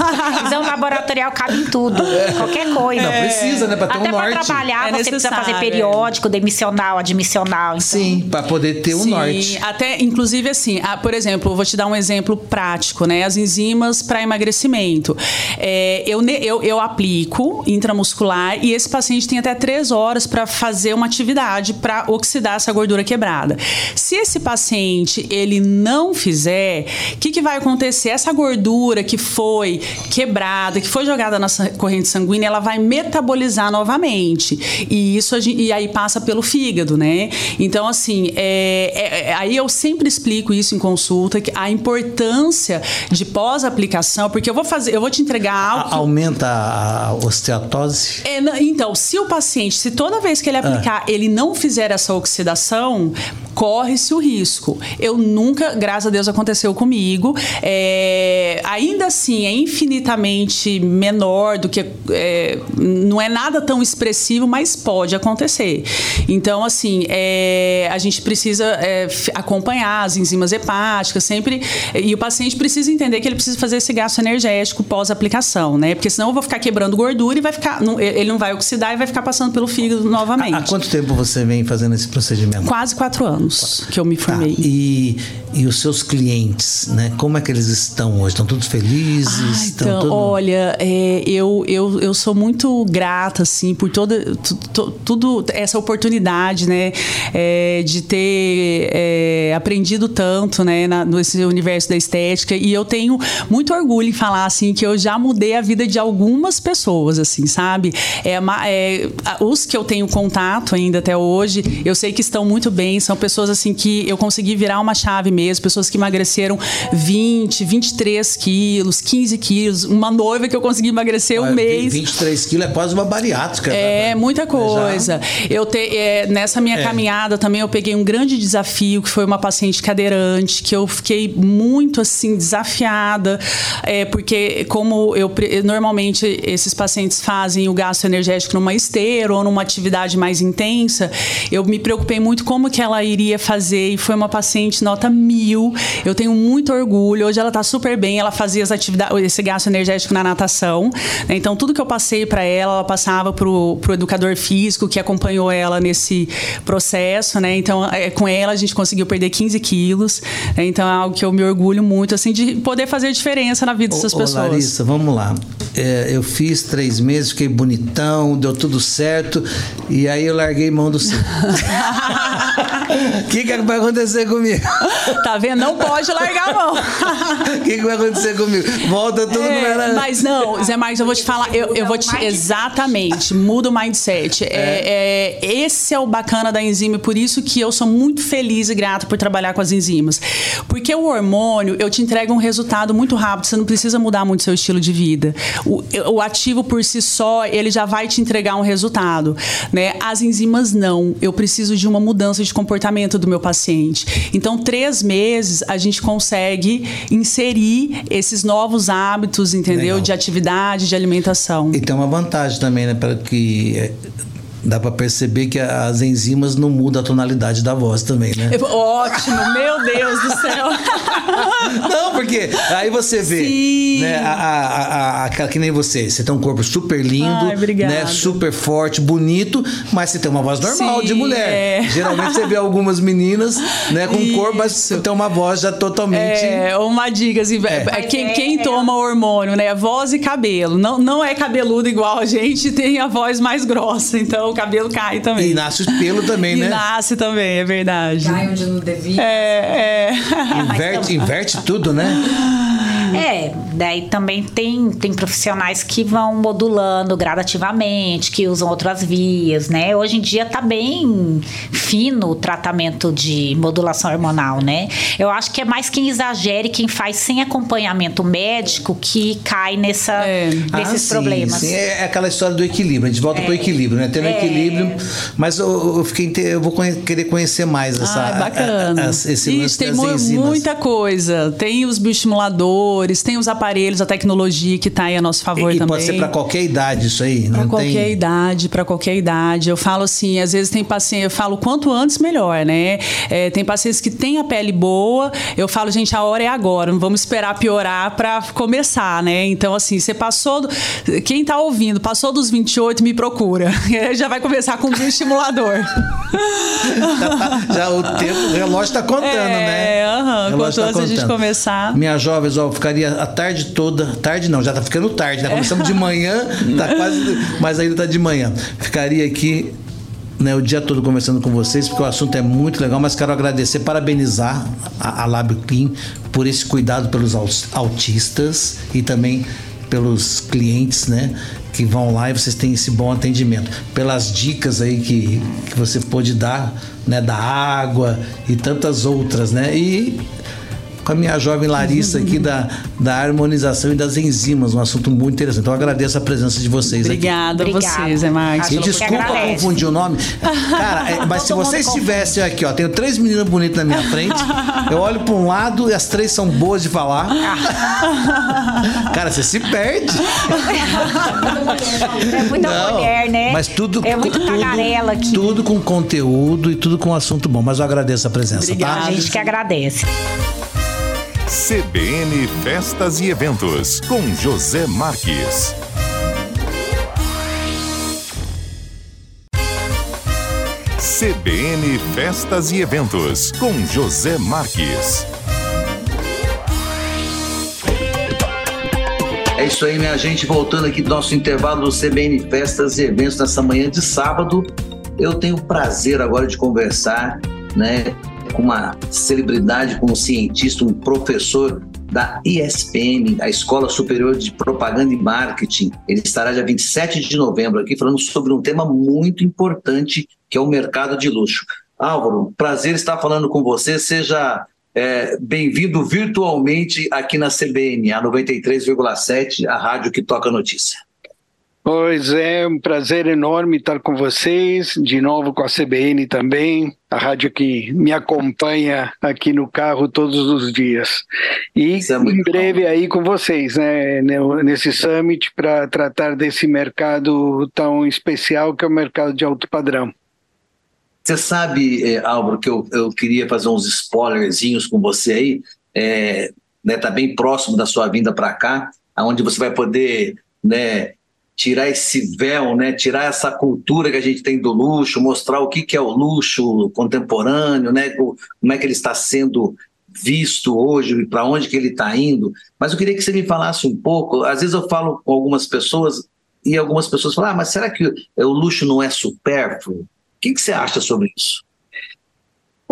Exame laboratorial cabe em tudo. Qualquer coisa. Não, precisa, né? Pra ter Até um pra norte. trabalhar, É você precisa fazer necessário, periódico, demissional, admissional. Então, Sim, para poder ter um Sim, norte. até inclusive assim, ah, por exemplo, eu vou te dar um exemplo prático, né? As enzimas para emagrecimento. É, eu, eu, eu aplico intramuscular e esse paciente tem até três horas para fazer uma atividade para oxidar essa gordura quebrada. Se esse paciente ele não fizer, o que, que vai acontecer? Essa gordura que foi quebrada, que foi jogada na corrente sanguínea, ela vai metabolizar novamente. E isso e aí passa pelo fígado, né? Então, assim, é, é- é- aí eu sempre explico isso em consulta, que a importância de pós-aplicação, porque eu vou fazer, eu vou te entregar algo. A- aumenta a osteatose? é, não, então, se o paciente, se toda vez que ele aplicar, ele não fizer essa oxidação, corre-se o risco. Eu nunca, graças a Deus, aconteceu comigo. É, ainda assim, é infinitamente menor do que. é, não é nada tão expressivo, mas pode acontecer. Então, assim, é, a gente precisa é, acompanhar as enzimas hepáticas sempre. E o paciente precisa entender que ele precisa fazer esse gasto energético pós-aplicação, né? Porque senão eu vou ficar quebrando gordura e vai ficar. não- ele não vai oxidar e vai ficar passando pelo fígado novamente. Há quanto tempo você vem fazendo esse procedimento? Quase quatro anos que eu me Tá, formei. E, e os seus clientes, né? Como é que eles estão hoje? Estão todos felizes? Ah, Estão então, olha, é, eu, eu, eu sou muito grata, assim, por toda tu- tu- tudo essa oportunidade, né, é, de ter é, aprendido tanto, né, na, nesse universo da estética. E eu tenho muito orgulho em falar, assim, que eu já mudei a vida de algumas pessoas, assim, sabe? É, é, os que eu tenho contato ainda até hoje, eu sei que estão muito bem, são pessoas, assim, que eu consegui virar uma chave mesmo, pessoas que emagreceram 20, 23 quilos, 15 quilos, uma noiva que eu consegui emagrecer um Olha, mês. 23 quilos é quase uma bariátrica. É muita coisa. Eu te, é, nessa minha É. caminhada também eu peguei um grande desafio que foi uma paciente cadeirante que eu fiquei muito assim desafiada é, porque como eu normalmente esses pacientes fazem o gasto energético numa esteira ou numa atividade mais intensa, eu me preocupei muito como que ela iria fazer e foi uma paciente nota mil. Eu tenho muito orgulho. Hoje ela está super bem. Ela fazia as atividades, esse gasto energético na natação. né? Então tudo que eu passei para ela, ela passava pro, pro educador físico que acompanhou ela nesse processo, né? Então é, com ela a gente conseguiu perder 15 quilos. né? Então é algo que eu me orgulho muito, assim, de poder fazer diferença na vida dessas Ô, ô, pessoas. Larissa, vamos lá. É, eu fiz três meses, fiquei bonitão, deu tudo certo. E aí eu larguei mão do seu. O que, que vai acontecer comigo? Tá vendo? Não pode largar a mão. O que, que vai acontecer comigo? Volta tudo É, era. mas não, Zé Marcos, eu vou te falar, eu, eu vou te. Exatamente, muda o mindset. É, é, esse é o bacana da enzima, e por isso que eu sou muito feliz e grata por trabalhar com as enzimas. Porque o hormônio, eu te entrego um resultado muito rápido, você não precisa mudar muito seu estilo de vida. O, o ativo por si só, ele já vai te entregar um resultado. Né? As enzimas não. Eu preciso de uma mudança de comportamento do meu paciente. Então, três meses a gente consegue inserir esses novos hábitos, entendeu? Legal. De atividade, de alimentação. E tem uma vantagem também, né? Para que é, dá para perceber que as enzimas não mudam a tonalidade da voz também, né? Eu- Ótimo, meu Deus do céu. Não, porque aí você vê, Sim. né, a, a, a, a- que nem você, você tem um corpo super lindo, Ai, né, super forte, bonito, mas você tem uma voz normal Sim, de mulher. é. Geralmente você vê algumas meninas, né, com um corpo, mas tem uma voz já totalmente É, uma dica, assim, É. quem, quem toma hormônio, né? Voz e cabelo. Não, não é cabeludo igual a gente, tem a voz mais grossa, então o cabelo cai também. e nasce o pelo também, E né? nasce também, é verdade. Cai onde não devia. É, é. Inverte, inverte tudo, né? É, daí também tem, tem profissionais que vão modulando gradativamente, que usam outras vias, né? Hoje em dia tá bem fino o tratamento de modulação hormonal, né? Eu acho que é mais quem exagere, quem faz sem acompanhamento médico que cai nessa, É. nesses Ah, sim, problemas. sim. É aquela história do equilíbrio. A gente volta pro equilíbrio, né? Tendo É. equilíbrio. Mas eu, eu fiquei eu vou conhe- querer conhecer mais essa Ah, bacana. a- a- esse Ixi, lance tem das mu- enzimas. muita coisa. Tem os bioestimuladores, tem os aparelhos, a tecnologia que está aí a nosso favor E, e também. pode ser para qualquer idade isso aí, Para não qualquer tem. idade, para qualquer idade. Eu falo assim, às vezes tem paciente, eu falo quanto antes melhor, né? É, tem pacientes que têm a pele boa, eu falo, gente, a hora é agora, não vamos esperar piorar para começar, né? Então, assim, você passou. Do, quem tá ouvindo, passou dos 28, me procura. Já vai começar com um bioestimulador. Já, tá- já o tempo, o relógio está contando, É, né? aham, O relógio quanto tá antes a gente começar. Minhas jovens, ó, ficaria a tarde toda. Tarde não, já tá ficando tarde, né? Começamos de manhã, tá quase. Mas ainda tá de manhã. Ficaria aqui. Né, o dia todo conversando com vocês, porque o assunto é muito legal, mas quero agradecer, parabenizar a, a Lab Clean por esse cuidado pelos autistas e também pelos clientes, né? Que vão lá e vocês têm esse bom atendimento. Pelas dicas aí que, que você pôde dar, né? Da água e tantas outras, né? E com a minha jovem Larissa aqui da, da harmonização e das enzimas, um assunto muito interessante. Então eu agradeço a presença de vocês aqui. Obrigada a Obrigada. vocês, é Marcos. E desculpa confundir o nome. Cara, é, mas se vocês confunde. tivessem aqui, ó, tenho três meninas bonitas na minha frente, eu olho para um lado e as três são boas de falar. Cara, você se perde. É muita Não, mulher, né? Mas tudo É muito tudo, tagarela aqui. Tudo com conteúdo e tudo com assunto bom. Mas eu agradeço a presença, Obrigada. tá? A gente que agradece. CBN Festas e Eventos, com José Marques. CBN Festas e Eventos, com José Marques. É isso aí, minha gente. Voltando aqui do nosso intervalo do CBN Festas e Eventos nessa manhã de sábado. Eu tenho o prazer agora de conversar né, com uma celebridade, com um cientista, um professor da ISPM, a Escola Superior de Propaganda e Marketing. Ele estará dia 27 de novembro aqui falando sobre um tema muito importante que é o mercado de luxo. Álvaro, prazer estar falando com você. Seja é, bem-vindo virtualmente aqui na CBN, a 93,7, a rádio que toca notícia. Pois é, um prazer enorme estar com vocês, de novo com a CBN também, a rádio que me acompanha aqui no carro todos os dias. E é em breve aí com vocês, né, nesse summit para tratar desse mercado tão especial que é o mercado de alto padrão. Você sabe, é, Álvaro, que eu, eu queria fazer uns spoilerzinhos com você aí, é, né, tá bem próximo da sua vinda para cá, aonde você vai poder, né, tirar esse véu, né, tirar essa cultura que a gente tem do luxo, mostrar o que, que é o luxo contemporâneo, né, como é que ele está sendo visto hoje e para onde que ele está indo. Mas eu queria que você me falasse um pouco. Às vezes eu falo com algumas pessoas e algumas pessoas falam: ah, mas será que o luxo não é supérfluo? O que, que você acha sobre isso?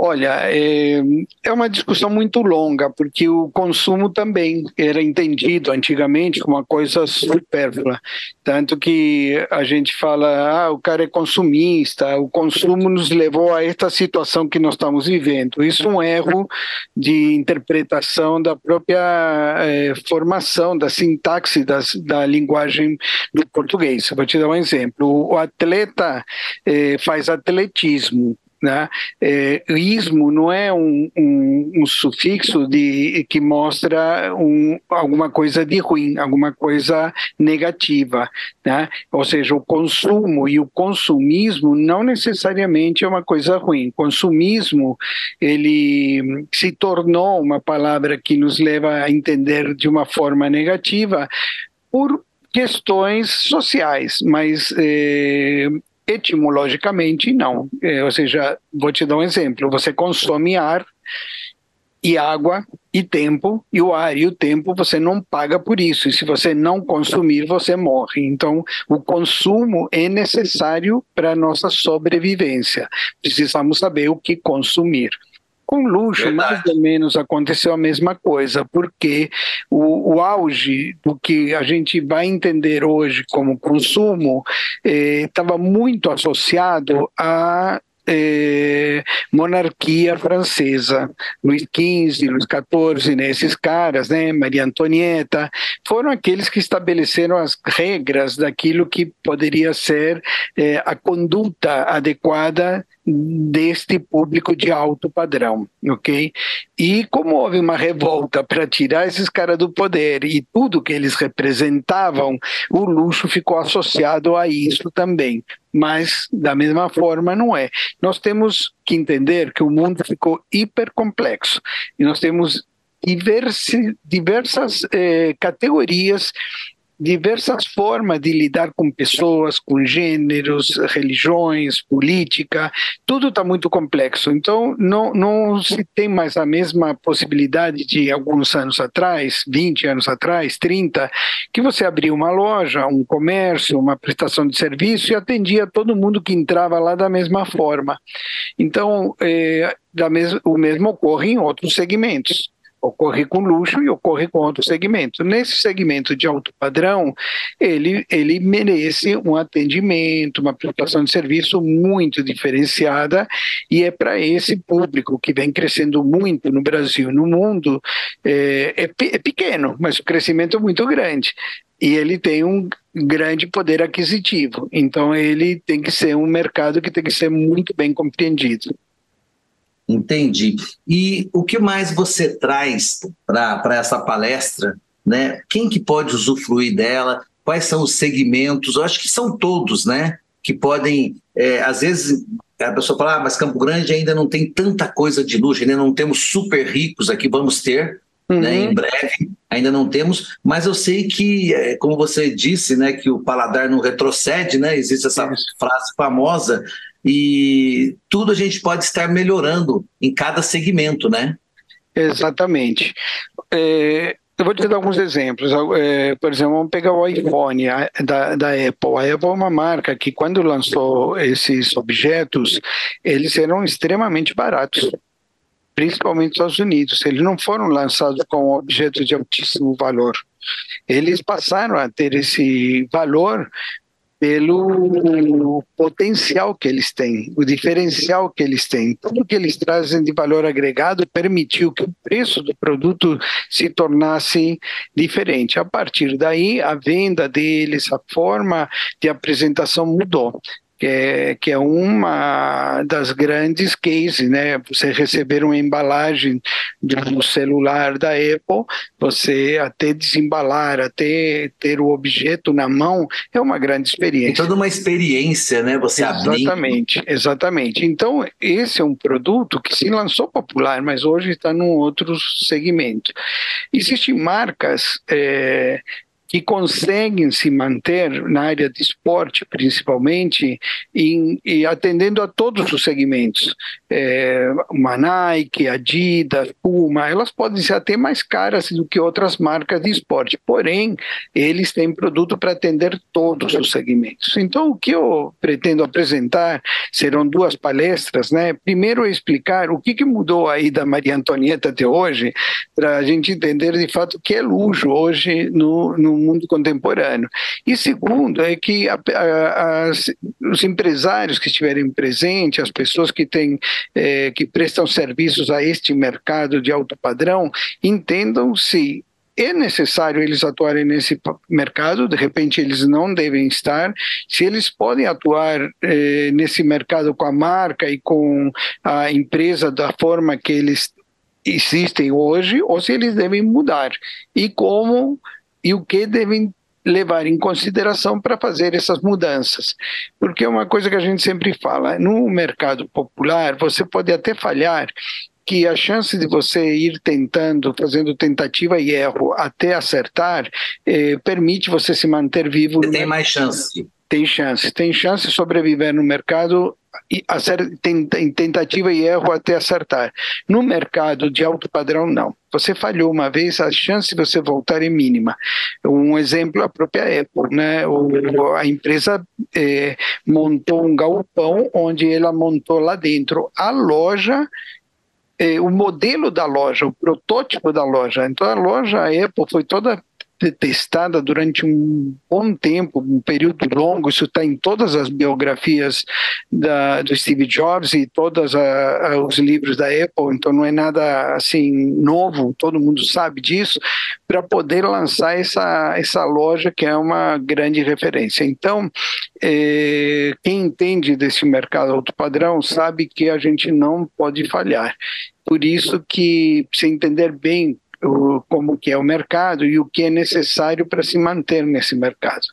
Olha, é, é, uma discussão muito longa, porque o consumo também era entendido antigamente como uma coisa supérflua. Tanto que a gente fala, ah, o cara é consumista, o consumo nos levou a esta situação que nós estamos vivendo. Isso é um erro de interpretação da própria é, formação, da sintaxe das, da linguagem do português. vou te dar um exemplo. O atleta é, faz atletismo né? É, ismo não é um, um, um, sufixo de, que mostra um, alguma coisa de ruim, alguma coisa negativa. Né? Ou seja, o consumo e o consumismo não necessariamente é uma coisa ruim. Consumismo ele se tornou uma palavra que nos leva a entender de uma forma negativa por questões sociais, mas eh, etimologicamente não. É, ou seja, vou te dar um exemplo: você consome ar e água e tempo, e o ar e o tempo você não paga por isso, e se você não consumir, você morre. Então, o consumo é necessário para a nossa sobrevivência. Precisamos saber o que consumir. Com luxo, Verdade. mais ou menos aconteceu a mesma coisa, porque o, o, auge do que a gente vai entender hoje como consumo estava eh, muito associado a eh, monarquia francesa. Luís XV, Luís XIV, né, esses caras, né, Maria Antonieta, foram aqueles que estabeleceram as regras daquilo que poderia ser eh, a conduta adequada deste público de alto padrão, ok? E como houve uma revolta para tirar esses caras do poder e tudo que eles representavam, o luxo ficou associado a isso também. Mas, da mesma forma, não é. Nós temos que entender que o mundo ficou hiper complexo e nós temos diversas eh, categorias diversas formas de lidar com pessoas, com gêneros, religiões, política, tudo está muito complexo. Então, não, não se tem mais a mesma possibilidade de alguns anos atrás, 20 anos atrás, 30, que você abria uma loja, um comércio, uma prestação de serviço e atendia todo mundo que entrava lá da mesma forma. Então, é, da mes o mesmo ocorre em outros segmentos ocorre com luxo e ocorre com outro segmento. Nesse segmento de alto padrão, ele, ele merece um atendimento, uma prestação de serviço muito diferenciada e é para esse público que vem crescendo muito no Brasil, no mundo, é, é, é pequeno, mas o crescimento é muito grande e ele tem um grande poder aquisitivo. Então ele tem que ser um mercado que tem que ser muito bem compreendido. Entendi. E o que mais você traz para essa palestra? Né? Quem que pode usufruir dela? Quais são os segmentos? Eu acho que são todos, né? Que podem, é, às vezes, a pessoa fala, ah, mas Campo Grande ainda não tem tanta coisa de luxo, ainda não temos super ricos aqui, vamos ter, uhum. né, em breve, ainda não temos, mas eu sei que, é, como você disse, né, que o paladar não retrocede, né, existe essa frase famosa, e tudo a gente pode estar melhorando em cada segmento, né? Exatamente. É, eu vou te dar alguns exemplos. É, por exemplo, vamos pegar o iPhone a, da, da Apple. A Apple é uma marca que, quando lançou esses objetos, eles eram extremamente baratos, principalmente nos Estados Unidos. Eles não foram lançados com objetos de altíssimo valor. Eles passaram a ter esse valor pelo potencial que eles têm, o diferencial que eles têm. Tudo que eles trazem de valor agregado permitiu que o preço do produto se tornasse diferente. A partir daí, a venda deles, a forma de apresentação mudou que é, que é uma das grandes cases, né? Você receber uma embalagem do celular da Apple, você até desembalar, até ter o objeto na mão, é uma grande experiência. É toda uma experiência, né? Você Exatamente, abrir. exatamente. Então, esse é um produto que se lançou popular, mas hoje está num outro segmento. Existem marcas é, que conseguem se manter na área de esporte, principalmente, e atendendo a todos os segmentos. É, uma Nike, Adidas, Puma, elas podem ser até mais caras do que outras marcas de esporte, porém, eles têm produto para atender todos os segmentos. Então, o que eu pretendo apresentar serão duas palestras, né? Primeiro, explicar o que, que mudou aí da Maria Antonieta até hoje, para a gente entender de fato o que é luxo hoje no, no mundo contemporâneo. E segundo, é que a, a, as, os empresários que estiverem presentes, as pessoas que têm, é, que prestam serviços a este mercado de alto padrão, entendam se é necessário eles atuarem nesse mercado, de repente eles não devem estar. Se eles podem atuar eh, nesse mercado com a marca e com a empresa da forma que eles existem hoje, ou se eles devem mudar. E como e o que devem levar em consideração para fazer essas mudanças. Porque é uma coisa que a gente sempre fala, no mercado popular, você pode até falhar, que a chance de você ir tentando, fazendo tentativa e erro até acertar, eh, permite você se manter vivo. Você tem mais chance. Tem chance, tem chance de sobreviver no mercado em tentativa e erro até acertar. No mercado de alto padrão, não. Você falhou uma vez, a chance de você voltar é mínima. Um exemplo, a própria Apple, né? O, a empresa é, montou um galpão onde ela montou lá dentro a loja é, o modelo da loja, o protótipo da loja. Então a loja a Apple foi toda testada durante um bom tempo, um período longo, isso está em todas as biografias da, do Steve Jobs e todos os livros da Apple, então não é nada assim novo, todo mundo sabe disso, para poder lançar essa, essa loja que é uma grande referência. Então, é, quem entende desse mercado alto padrão sabe que a gente não pode falhar. Por isso que, se entender bem o, como que é o mercado e o que é necessário para se manter nesse mercado.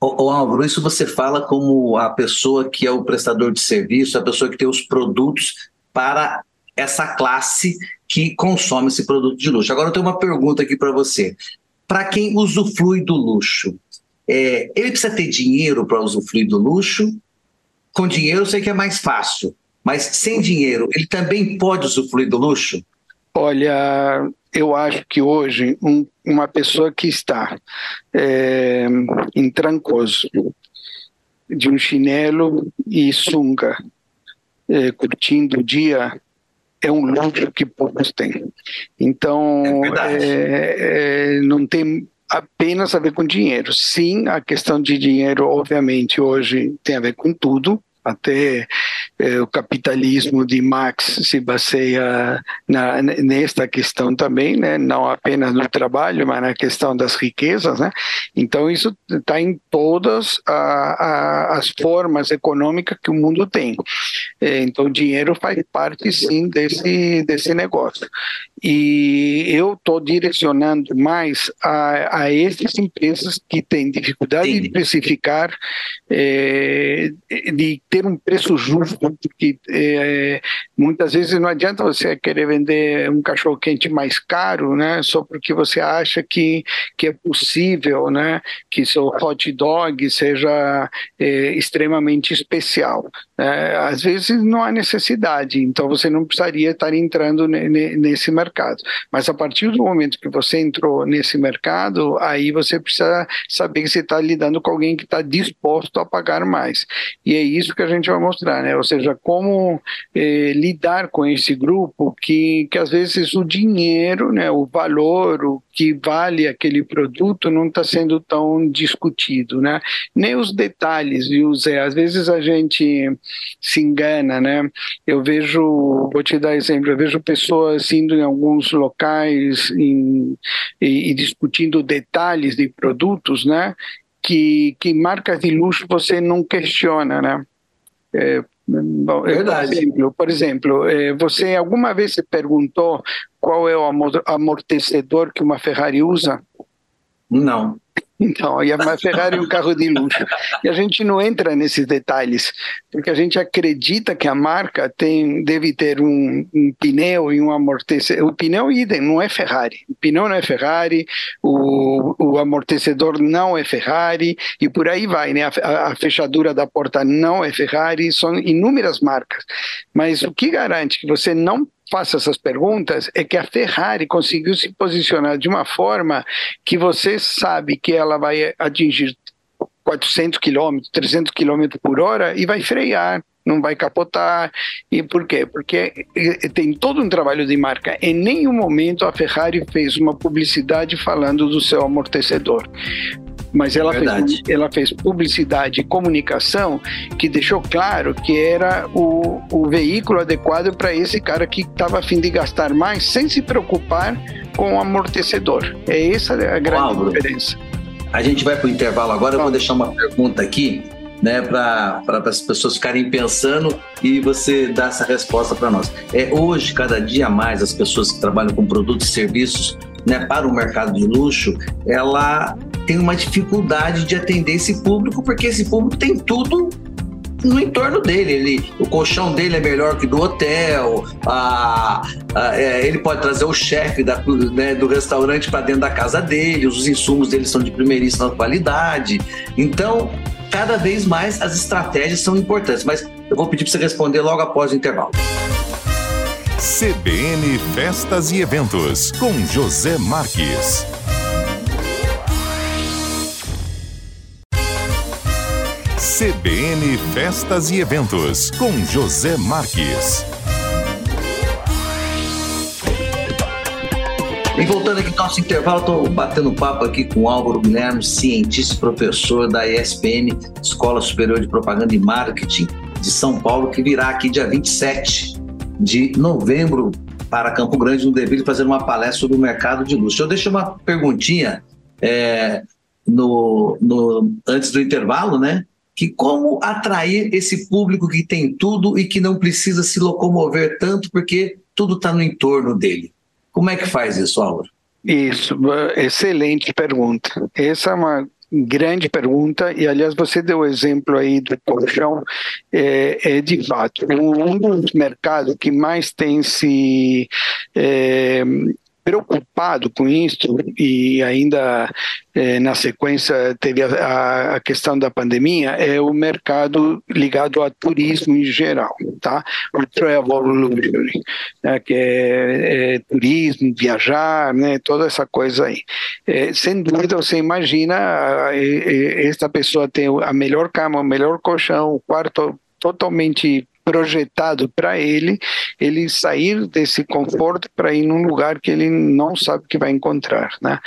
Ô, ô Álvaro, isso você fala como a pessoa que é o prestador de serviço, a pessoa que tem os produtos para essa classe que consome esse produto de luxo. Agora eu tenho uma pergunta aqui para você. Para quem usufrui do luxo, é, ele precisa ter dinheiro para usufruir do luxo? Com dinheiro eu sei que é mais fácil, mas sem dinheiro ele também pode usufruir do luxo? Olha, eu acho que hoje um, uma pessoa que está é, em Trancoso, de um chinelo e sunga, é, curtindo o dia, é um luxo que poucos têm. Então, é, é, não tem apenas a ver com dinheiro. Sim, a questão de dinheiro, obviamente, hoje tem a ver com tudo, até eh, o capitalismo de Marx se baseia na, nesta questão também, né? não apenas no trabalho, mas na questão das riquezas. Né? Então, isso está em todas a, a, as formas econômicas que o mundo tem. Eh, então, o dinheiro faz parte, sim, desse, desse negócio. E eu estou direcionando mais a, a essas empresas que têm dificuldade Sim. de precificar, é, de ter um preço justo, porque é, muitas vezes não adianta você querer vender um cachorro quente mais caro, né, só porque você acha que, que é possível, né, que seu hot dog seja é, extremamente especial. Né? Às vezes não há necessidade, então você não precisaria estar entrando nesse mercado mercado. Mas a partir do momento que você entrou nesse mercado, aí você precisa saber que você está lidando com alguém que está disposto a pagar mais. E é isso que a gente vai mostrar, né? Ou seja, como eh, lidar com esse grupo que, que às vezes o dinheiro, né, o valor, o que vale aquele produto não está sendo tão discutido, né? Nem os detalhes, viu, Zé? Às vezes a gente se engana, né? Eu vejo, vou te dar exemplo, eu vejo pessoas indo em alguns locais em, e, e discutindo detalhes de produtos, né? Que, que marcas de luxo você não questiona, né? É, Bom, Verdade. Por exemplo, por exemplo, eh, você alguma vez se perguntou qual é o amortecedor que uma Ferrari usa? Não. Então, e a Ferrari é um carro de luxo. E a gente não entra nesses detalhes, porque a gente acredita que a marca tem, deve ter um, um pneu e um amortecedor. O pneu idem, não é Ferrari. O pneu não é Ferrari, o, o amortecedor não é Ferrari, e por aí vai, né? A, a fechadura da porta não é Ferrari, são inúmeras marcas. Mas o que garante que você não faça essas perguntas é que a Ferrari conseguiu se posicionar de uma forma que você sabe que ela vai atingir 400 km, 300 km por hora e vai frear, não vai capotar. E por quê? Porque tem todo um trabalho de marca. Em nenhum momento a Ferrari fez uma publicidade falando do seu amortecedor mas ela fez, ela fez publicidade e comunicação que deixou claro que era o, o veículo adequado para esse cara que estava a fim de gastar mais sem se preocupar com o amortecedor. É essa a grande diferença. A gente vai para o intervalo agora, eu vou deixar uma pergunta aqui né, para as pessoas ficarem pensando e você dar essa resposta para nós. É hoje, cada dia mais, as pessoas que trabalham com produtos e serviços né, para o mercado de luxo, ela tem uma dificuldade de atender esse público, porque esse público tem tudo no entorno dele. Ele, o colchão dele é melhor que do hotel, a, a, é, ele pode trazer o chefe né, do restaurante para dentro da casa dele, os insumos dele são de primeiríssima qualidade. Então, cada vez mais as estratégias são importantes. Mas eu vou pedir para você responder logo após o intervalo. CBN Festas e Eventos, com José Marques. CBN Festas e Eventos, com José Marques. E voltando aqui no nosso intervalo, estou batendo papo aqui com o Álvaro Guilherme, cientista e professor da ESPN, Escola Superior de Propaganda e Marketing de São Paulo, que virá aqui dia 27 de novembro para Campo Grande, no Deville, fazer uma palestra sobre o mercado de luxo. Eu deixo uma perguntinha é, no, no, antes do intervalo, né? Que como atrair esse público que tem tudo e que não precisa se locomover tanto porque tudo está no entorno dele. Como é que faz isso, Álvaro? Isso, excelente pergunta. Essa é uma grande pergunta, e aliás você deu o exemplo aí do colchão, é, é de fato um dos mercados que mais tem se é, preocupado com isso e ainda eh, na sequência teve a, a, questão da pandemia é o mercado ligado ao turismo em geral, tá? O travel luxury, né? que é, é, turismo, viajar, né? Toda essa coisa aí. É, sem dúvida você imagina esta pessoa tem a melhor cama, o melhor colchão, o quarto totalmente projetado para ele, ele sair desse conforto para ir num lugar que ele não sabe que vai encontrar, né?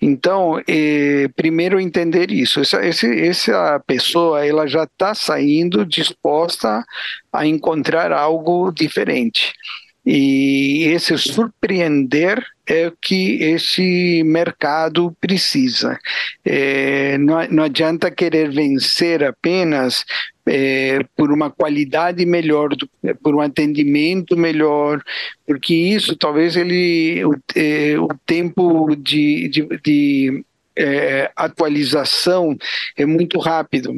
Então, eh, primeiro entender isso. Essa, esse, essa pessoa, ela já está saindo disposta a encontrar algo diferente. E esse surpreender é o que esse mercado precisa. É, não, não adianta querer vencer apenas é, por uma qualidade melhor, por um atendimento melhor, porque isso talvez ele o, é, o tempo de, de, de é, atualização é muito rápido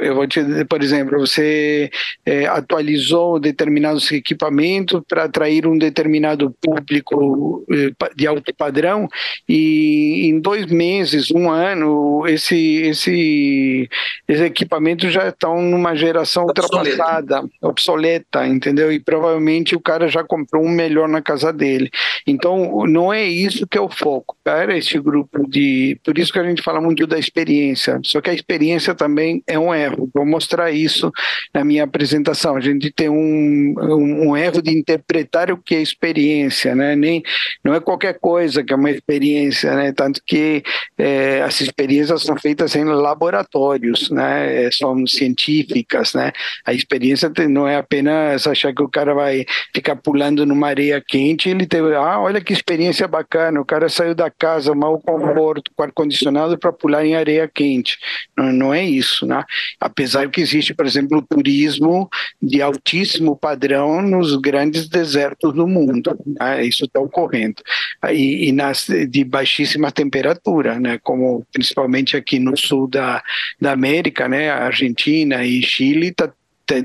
eu vou te dizer, por exemplo, você é, atualizou determinados equipamentos para atrair um determinado público é, de alto padrão e em dois meses, um ano, esse, esse, esse equipamento já estão numa geração ultrapassada, obsoleta, entendeu? E provavelmente o cara já comprou um melhor na casa dele. Então, não é isso que é o foco, para esse grupo de... Por isso que a gente fala muito da experiência, só que a experiência também é um erro. Vou mostrar isso na minha apresentação. A gente tem um, um, um erro de interpretar o que é experiência, né? Nem, não é qualquer coisa que é uma experiência, né? Tanto que é, as experiências são feitas em laboratórios, né? É, são científicas, né? A experiência não é apenas achar que o cara vai ficar pulando numa areia quente, ele teve, ah, olha que experiência bacana, o cara saiu da casa, mau conforto, com ar-condicionado para pular em areia quente. Não, não é isso, né? Apesar que existe, por exemplo, turismo de altíssimo padrão nos grandes desertos do mundo. Né? Isso está ocorrendo. E, e, nas de temperaturas temperatura, né? Como principalmente aqui no sul da, da América, né? Argentina e Chile tá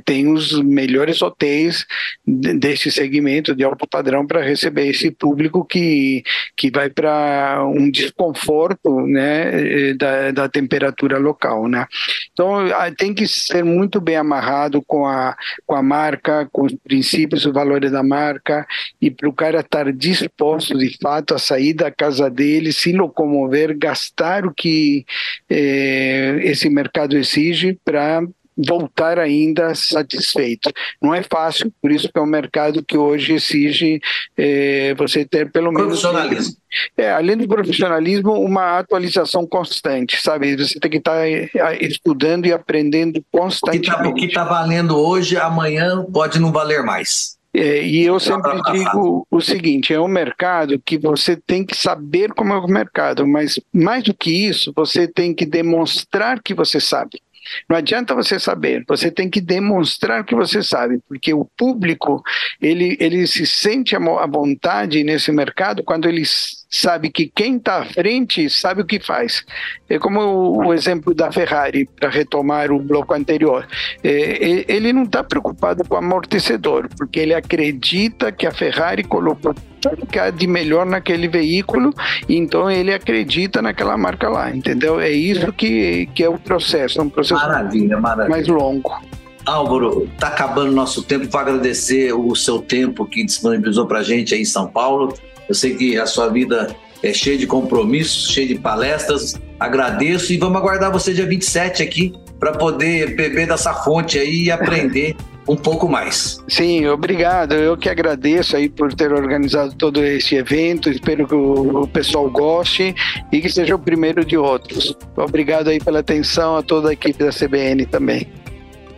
tem os melhores hotéis desse segmento de alto padrão para receber esse público que, que vai para um desconforto né, da, da temperatura local. Né? Então, tem que ser muito bem amarrado com a, com a marca, com os princípios, os valores da marca, e para o cara estar disposto, de fato, a sair da casa dele, se locomover, gastar o que eh, esse mercado exige para voltar ainda satisfeito. Não é fácil, por isso que é um mercado que hoje exige eh, você ter pelo menos... Profissionalismo. É, além do profissionalismo, uma atualização constante, sabe? Você tem que estar tá, estudando e aprendendo constantemente. O que está tá valendo hoje, amanhã pode não valer mais. É, e eu sempre digo o seguinte: é um mercado que você tem que saber como é o mercado, mas mais do que isso, você tem que demonstrar que você sabe. Não adianta você saber, você tem que demonstrar que você sabe, porque o público ele, ele se sente à vontade nesse mercado quando ele sabe que quem está à frente sabe o que faz. É como o, o exemplo da Ferrari, para retomar o bloco anterior. É, ele não está preocupado com o amortecedor, porque ele acredita que a Ferrari colocou tudo que há de melhor naquele veículo, então ele acredita naquela marca lá, entendeu? É isso que, que é o processo, é um processo maravilha, maravilha. mais longo. Álvaro, está acabando o nosso tempo. Vou agradecer o seu tempo que disponibilizou para a gente aí em São Paulo. Eu sei que a sua vida é cheia de compromissos, cheia de palestras. Agradeço e vamos aguardar você dia 27 aqui para poder beber dessa fonte aí e aprender um pouco mais. Sim, obrigado. Eu que agradeço aí por ter organizado todo esse evento. Espero que o, pessoal goste e que seja o primeiro de outros. Obrigado aí pela atenção a toda a equipe da CBN também.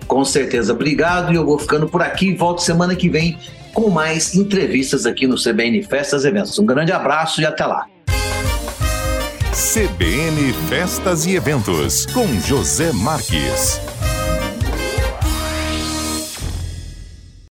Com certeza, obrigado. E eu vou ficando por aqui. Volto semana que vem com mais entrevistas aqui no CBN Festas e Eventos. Um grande abraço e até lá. CBN Festas e Eventos, com José Marques.